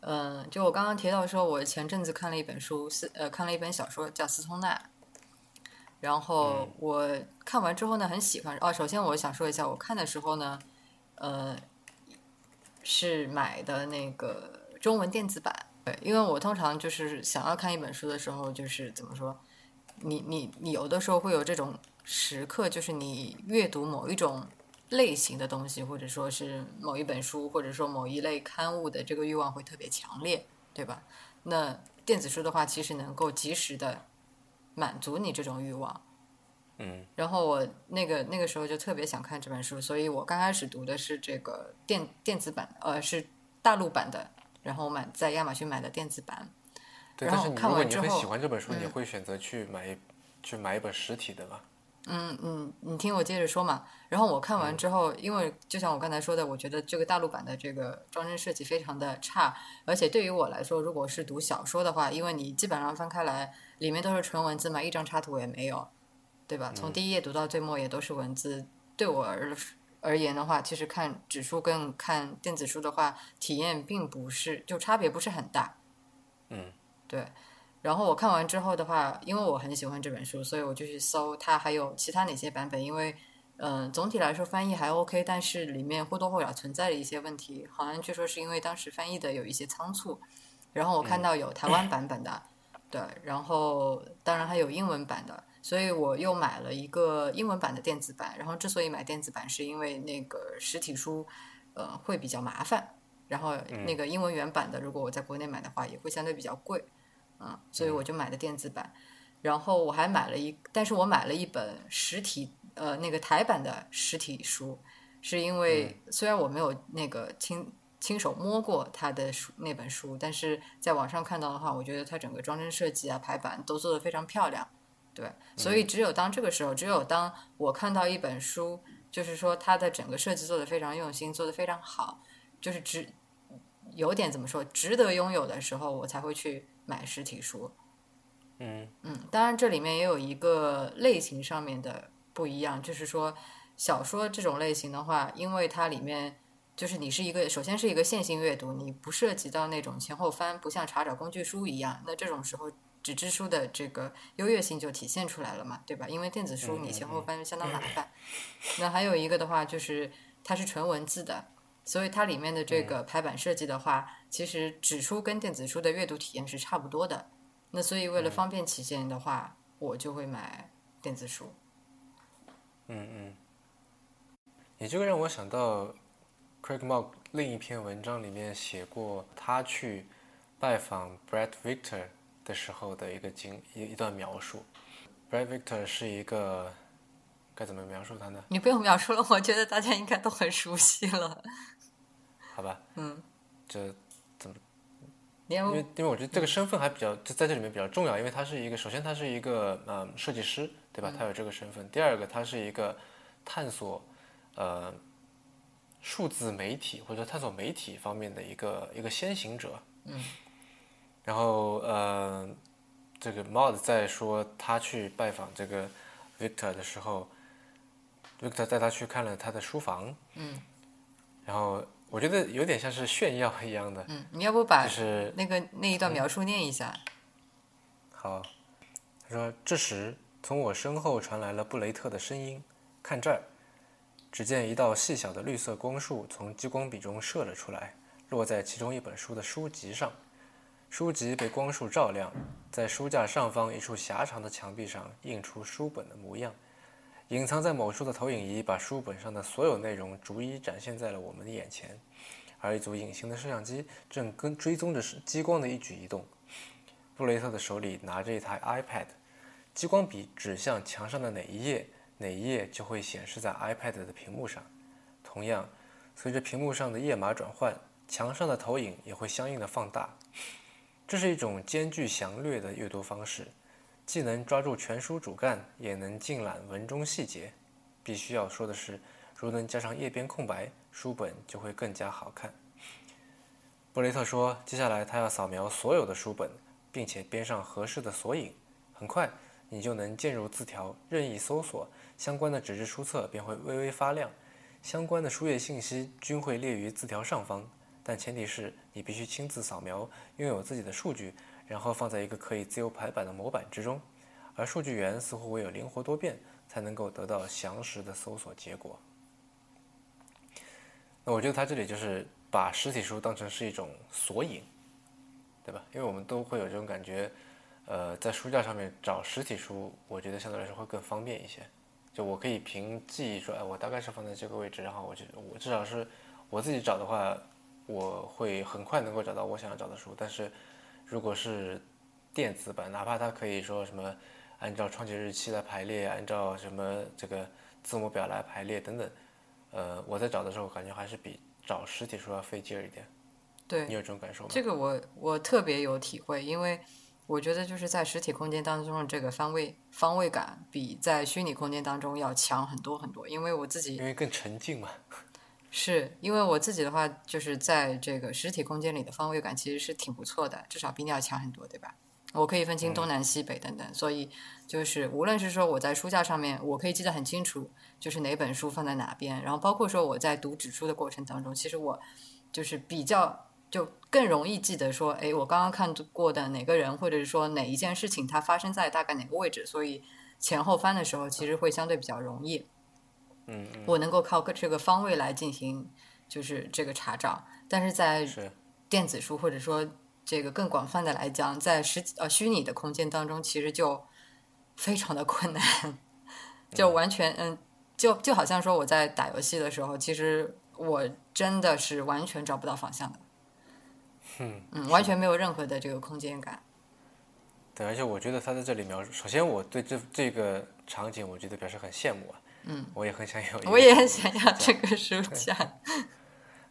嗯，就我刚刚提到说，我前阵子看了一本书，斯呃看了一本小说叫《斯通纳》，然后我看完之后呢，很喜欢哦。首先我想说一下，我看的时候呢，呃，是买的那个中文电子版，对，因为我通常就是想要看一本书的时候，就是怎么说，你你你有的时候会有这种。时刻就是你阅读某一种类型的东西，或者说是某一本书，或者说某一类刊物的这个欲望会特别强烈，对吧？那电子书的话，其实能够及时的满足你这种欲望。嗯。然后我那个那个时候就特别想看这本书，所以我刚开始读的是这个电电子版，呃，是大陆版的，然后买在亚马逊买的电子版。对，但是如果你很喜欢这本书，你会选择去买去买一本实体的吗？嗯嗯，你听我接着说嘛。然后我看完之后，因为就像我刚才说的，我觉得这个大陆版的这个装帧设计非常的差，而且对于我来说，如果是读小说的话，因为你基本上翻开来，里面都是纯文字嘛，一张插图也没有，对吧？从第一页读到最末也都是文字。对我而而言的话，其实看纸书跟看电子书的话，体验并不是就差别不是很大。嗯，对。然后我看完之后的话，因为我很喜欢这本书，所以我就去搜它还有其他哪些版本。因为，嗯，总体来说翻译还 OK，但是里面或多或少存在了一些问题。好像据说是因为当时翻译的有一些仓促。然后我看到有台湾版本的，对，然后当然还有英文版的，所以我又买了一个英文版的电子版。然后之所以买电子版，是因为那个实体书，呃，会比较麻烦。然后那个英文原版的，如果我在国内买的话，也会相对比较贵。嗯，所以我就买的电子版，然后我还买了一，但是我买了一本实体，呃，那个台版的实体书，是因为虽然我没有那个亲亲手摸过他的书那本书，但是在网上看到的话，我觉得它整个装帧设计啊、排版都做得非常漂亮，对，所以只有当这个时候，只有当我看到一本书，就是说它的整个设计做得非常用心，做得非常好，就是值有点怎么说值得拥有的时候，我才会去。买实体书，嗯嗯，当然这里面也有一个类型上面的不一样，就是说小说这种类型的话，因为它里面就是你是一个首先是一个线性阅读，你不涉及到那种前后翻，不像查找工具书一样，那这种时候纸质书的这个优越性就体现出来了嘛，对吧？因为电子书你前后翻相当麻烦。那还有一个的话就是它是纯文字的。所以它里面的这个排版设计的话，其实纸书跟电子书的阅读体验是差不多的。那所以为了方便起见的话，我就会买电子书。嗯嗯。你这个让我想到，Craig Mogg 另一篇文章里面写过他去拜访 Brad Victor 的时候的一个经一一段描述。Brad Victor 是一个。该怎么描述他呢？你不用描述了，我觉得大家应该都很熟悉了。好吧。嗯。这怎么？因为因为我觉得这个身份还比较在这里面比较重要，因为他是一个首先他是一个呃设计师，对吧？他有这个身份。第二个，他是一个探索呃数字媒体或者探索媒体方面的一个一个先行者。嗯。然后呃，这个 Mod 在说他去拜访这个 Victor 的时候。Victor 带他去看了他的书房，嗯，然后我觉得有点像是炫耀一样的，嗯，你要不把就是那个那一段描述念一下？好，他说：“这时从我身后传来了布雷特的声音，看这儿。”只见一道细小的绿色光束从激光笔中射了出来，落在其中一本书的书籍上。书籍被光束照亮，在书架上方一处狭长的墙壁上映出书本的模样。隐藏在某处的投影仪把书本上的所有内容逐一展现在了我们的眼前，而一组隐形的摄像机正跟追踪着激光的一举一动。布雷特的手里拿着一台 iPad，激光笔指向墙上的哪一页，哪一页就会显示在 iPad 的屏幕上。同样，随着屏幕上的页码转换，墙上的投影也会相应的放大。这是一种兼具详略的阅读方式，既能抓住全书主干，也能尽览文中细节。必须要说的是，如能加上页边空白，书本就会更加好看。布雷特说：“接下来他要扫描所有的书本，并且编上合适的索引。很快，你就能进入字条，任意搜索相关的纸质书册，便会微微发亮。相关的书页信息均会列于字条上方，但前提是你必须亲自扫描，拥有自己的数据，然后放在一个可以自由排版的模板之中。而数据源似乎唯有灵活多变，才能够得到详实的搜索结果。那我觉得他这里就是。”把实体书当成是一种索引，对吧？因为我们都会有这种感觉，呃，在书架上面找实体书，我觉得相对来说会更方便一些。就我可以凭记忆说，哎，我大概是放在这个位置，然后我就我至少是我自己找的话，我会很快能够找到我想要找的书。但是如果是电子版，哪怕它可以说什么按照创建日期来排列，按照什么这个字母表来排列等等，呃，我在找的时候感觉还是比。找实体书要费劲儿一点，对你有这种感受吗？这个我我特别有体会，因为我觉得就是在实体空间当中的这个方位方位感，比在虚拟空间当中要强很多很多。因为我自己因为更沉静嘛，是因为我自己的话，就是在这个实体空间里的方位感其实是挺不错的，至少比你要强很多，对吧？我可以分清东南西北等等，所以就是无论是说我在书架上面，我可以记得很清楚，就是哪本书放在哪边，然后包括说我在读纸书的过程当中，其实我就是比较就更容易记得说，哎，我刚刚看过的哪个人，或者是说哪一件事情它发生在大概哪个位置，所以前后翻的时候其实会相对比较容易。嗯嗯，我能够靠这个方位来进行就是这个查找，但是在电子书或者说。这个更广泛的来讲，在实呃虚拟的空间当中，其实就非常的困难，就完全嗯，就就好像说我在打游戏的时候，其实我真的是完全找不到方向的，嗯嗯，完全没有任何的这个空间感。对，而且我觉得他在这里描述，首先我对这这个场景，我觉得表示很羡慕啊，嗯，我也很想有一，我也很想要这个书架。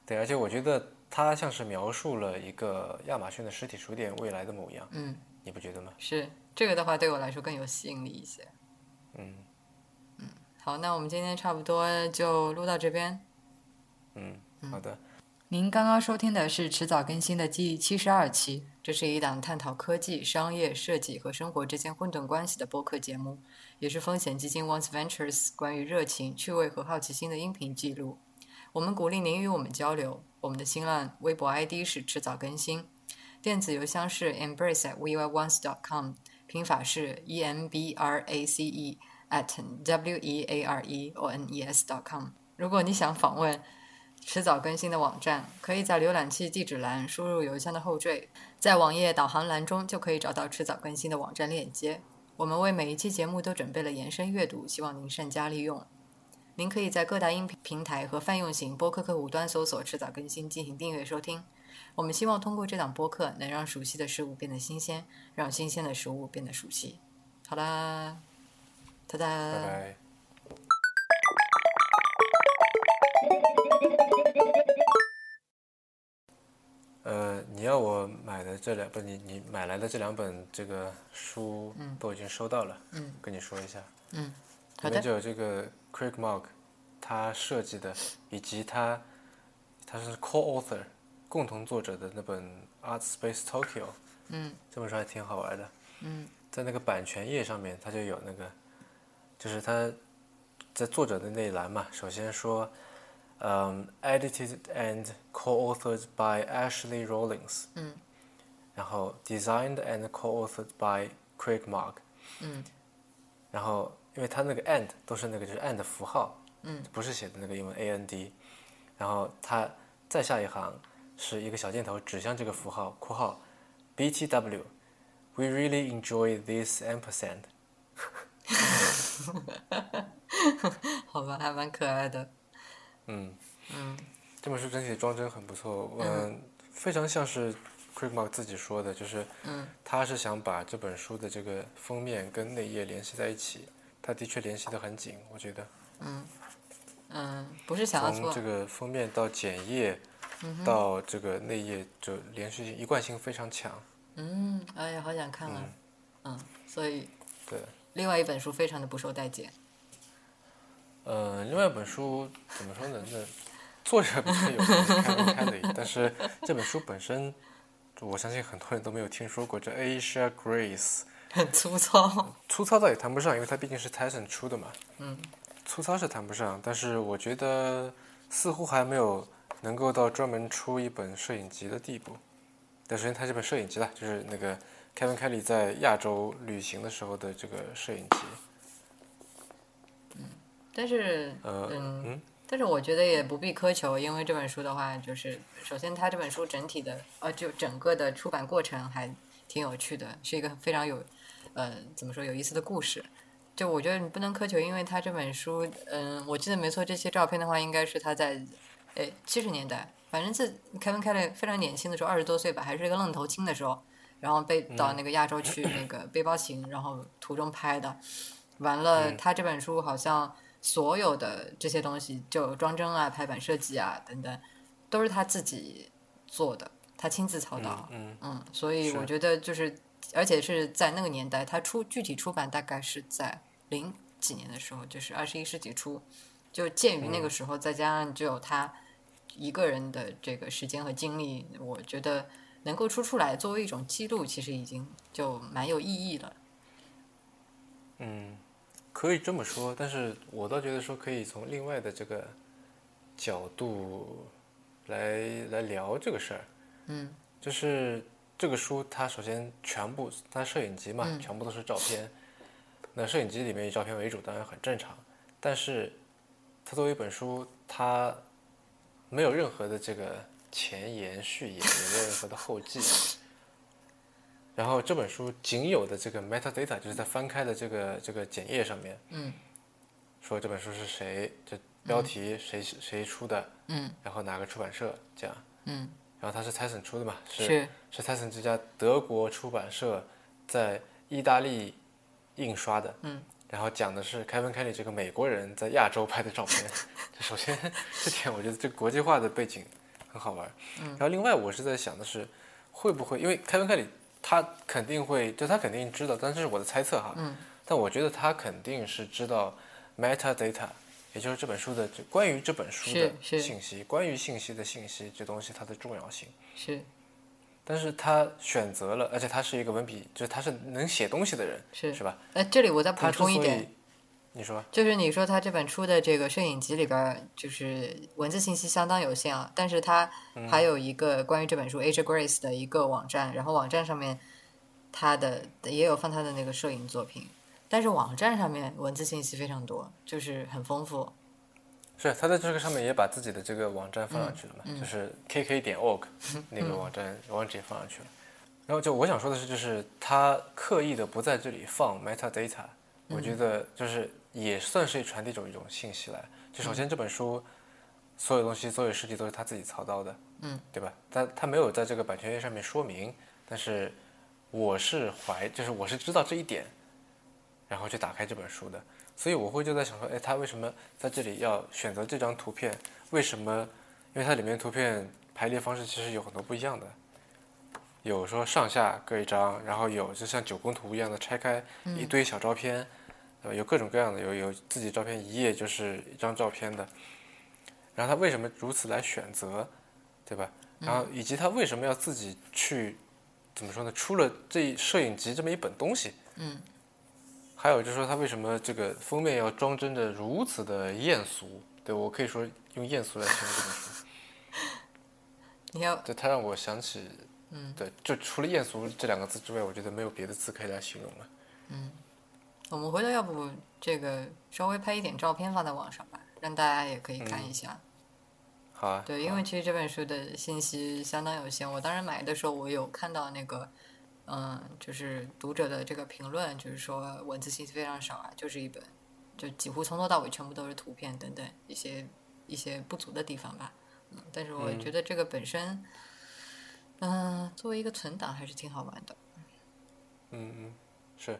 对，而且我觉得。它像是描述了一个亚马逊的实体书店未来的模样，嗯，你不觉得吗？是这个的话，对我来说更有吸引力一些。嗯嗯，好，那我们今天差不多就录到这边。嗯，好的。您刚刚收听的是迟早更新的第七十二期，这是一档探讨科技、商业、设计和生活之间混沌关系的播客节目，也是风险基金 Once Ventures 关于热情、趣味和好奇心的音频记录。我们鼓励您与我们交流。我们的新浪微博 ID 是迟早更新，电子邮箱是 embrace@weareones.com，拼法是 e m b r a c e at w e a r e o n e s.com。如果你想访问迟早更新的网站，可以在浏览器地址栏输入邮箱的后缀，在网页导航栏中就可以找到迟早更新的网站链接。我们为每一期节目都准备了延伸阅读，希望您善加利用。您可以在各大音频平台和泛用型播客客户端搜索“迟早更新”进行订阅收听。我们希望通过这档播客，能让熟悉的事物变得新鲜，让新鲜的食物变得熟悉。好啦，哒哒。拜拜。呃，你要我买的这两不，你你买来的这两本这个书都已经收到了。嗯。跟你说一下。嗯。里面就有这个 Craig Mark，他设计的，以及他他是 co-author 共同作者的那本 Art Space Tokyo，嗯，这本书还挺好玩的，嗯，在那个版权页上面，他就有那个，就是他在作者的那一栏嘛，首先说，嗯，edited and co-authored by Ashley Rawlings，嗯，然后 designed and co-authored by Craig Mark，嗯，然后。因为它那个 and 都是那个就是 and 符号，嗯，不是写的那个英文 a n d，然后它再下一行是一个小箭头指向这个符号括号 b t w，we really enjoy this ampersand。好吧，还蛮可爱的。 嗯嗯，这本书整体装帧很不错，嗯，非常像是 Craig Mark 自己说的，就是，嗯，他是想把这本书的这个封面跟内页联系在一起。他的确联系的很紧，我觉得。嗯嗯，不是想要从这，个封面到简页，到这个内页，就连续性、一贯性非常强。嗯，哎呀，好想看啊，嗯，所以对，另外一本书非常的不受待见，呃，另外一本书怎么说呢？那作者比较有名，开文开的，但是这本书本身，我相信很多人都没有听说过。这 Asia Grace，很粗糙，粗糙倒也谈不上，因为它毕竟是 Tyson 出的嘛。嗯。粗糙是谈不上，但是我觉得似乎还没有能够到专门出一本摄影集的地步。但首先，它这本摄影集啦，就是那个 Kevin Kelly 在亚洲旅行的时候的这个摄影集。但是，呃，嗯嗯但是我觉得也不必苛求，因为这本书的话，就是首先它这本书整体的呃，就整个的出版过程还挺有趣的，是一个非常有呃怎么说有意思的故事。就我觉得你不能苛求，因为他这本书，嗯，我记得没错，这些照片的话应该是他在，诶七十年代，反正自 Kevin Kelly 非常年轻的时候，二十多岁吧，还是一个愣头青的时候，然后被到那个亚洲去那个背包行，然后途中拍的。完了，他这本书好像所有的这些东西，就装帧啊、排版设计啊等等，都是他自己做的，他亲自操刀。嗯嗯，所以我觉得就是，而且是在那个年代，他出具体出版大概是在零几年的时候，就是二十一世纪初，就鉴于那个时候，再加上只有他一个人的这个时间和精力，我觉得能够出出来作为一种记录，其实已经就蛮有意义了。嗯，可以这么说，但是我倒觉得说可以从另外的这个角度来来聊这个事儿。嗯，就是这个书，它首先全部它摄影集嘛，嗯全部都是照片。那摄影集里面以照片为主，当然很正常。但是它作为一本书，它没有任何的这个前言、序言，也没有任何的后记。然后这本书仅有的这个 metadata，就是在翻开的这个这个简页上面，嗯，说这本书是谁，这标题谁、谁出的，嗯，然后哪个出版社这样，嗯，然后它是 Tyson 出的嘛，是是。是 Tyson 这家德国出版社在意大利印刷的，嗯，然后讲的是 Kevin Kelly 这个美国人在亚洲拍的照片。这首先这点我觉得这个国际化的背景很好玩。嗯，然后另外我是在想的是，会不会因为 Kevin Kelly 他肯定会，就他肯定知道，但这是我的猜测哈。嗯，但我觉得他肯定是知道 metadata，也就是这本书的这关于这本书的信息，关于信息的信息这东西它的重要性。是但是他选择了，而且他是一个文笔，就是他是能写东西的人，是是吧？哎，这里我再补充一点，以，你说，就是你说他这本书的这个摄影集里边，就是文字信息相当有限啊，但是他还有一个关于这本书 Asia Grace 的一个网站，然后网站上面他的也有放他的那个摄影作品，但是网站上面文字信息非常多，就是很丰富。是他在这个上面也把自己的这个网站放上去了嘛，就是 kk 点 org 那个网站网址也放上去了。然后就我想说的是，就是他刻意的不在这里放 metadata，我觉得就是也算是传递一种一种信息来。就首先这本书所有东西所有设计都是他自己操刀的，嗯，对吧？他他没有在这个版权页上面说明，但是我是怀，就是我是知道这一点，然后去打开这本书的。所以我会就在想说，哎，他为什么在这里要选择这张图片？为什么？因为它里面图片排列方式其实有很多不一样的，有说上下各一张，然后有就像九宫图一样的拆开一堆小照片，呃，有各种各样的，有有自己照片一页就是一张照片的。然后他为什么如此来选择，对吧？然后以及他为什么要自己去怎么说呢？出了这摄影集这么一本东西，嗯，还有就是说他为什么这个封面要装帧的如此的艳俗？对我可以说用艳俗来形容这本书。你要对，他让我想起，嗯，对，就除了艳俗这两个字之外，我觉得没有别的字可以来形容了。嗯我们回头要不这个稍微拍一点照片放在网上吧，让大家也可以看一下。好啊，对，因为其实这本书的信息相当有限。我当时买的时候，我有看到那个，嗯，就是读者的这个评论，就是说文字信息非常少啊，就是一本，就几乎从头到尾全部都是图片等等一些一些不足的地方吧。嗯，但是我觉得这个本身，嗯、作为一个存档还是挺好玩的。嗯嗯，是。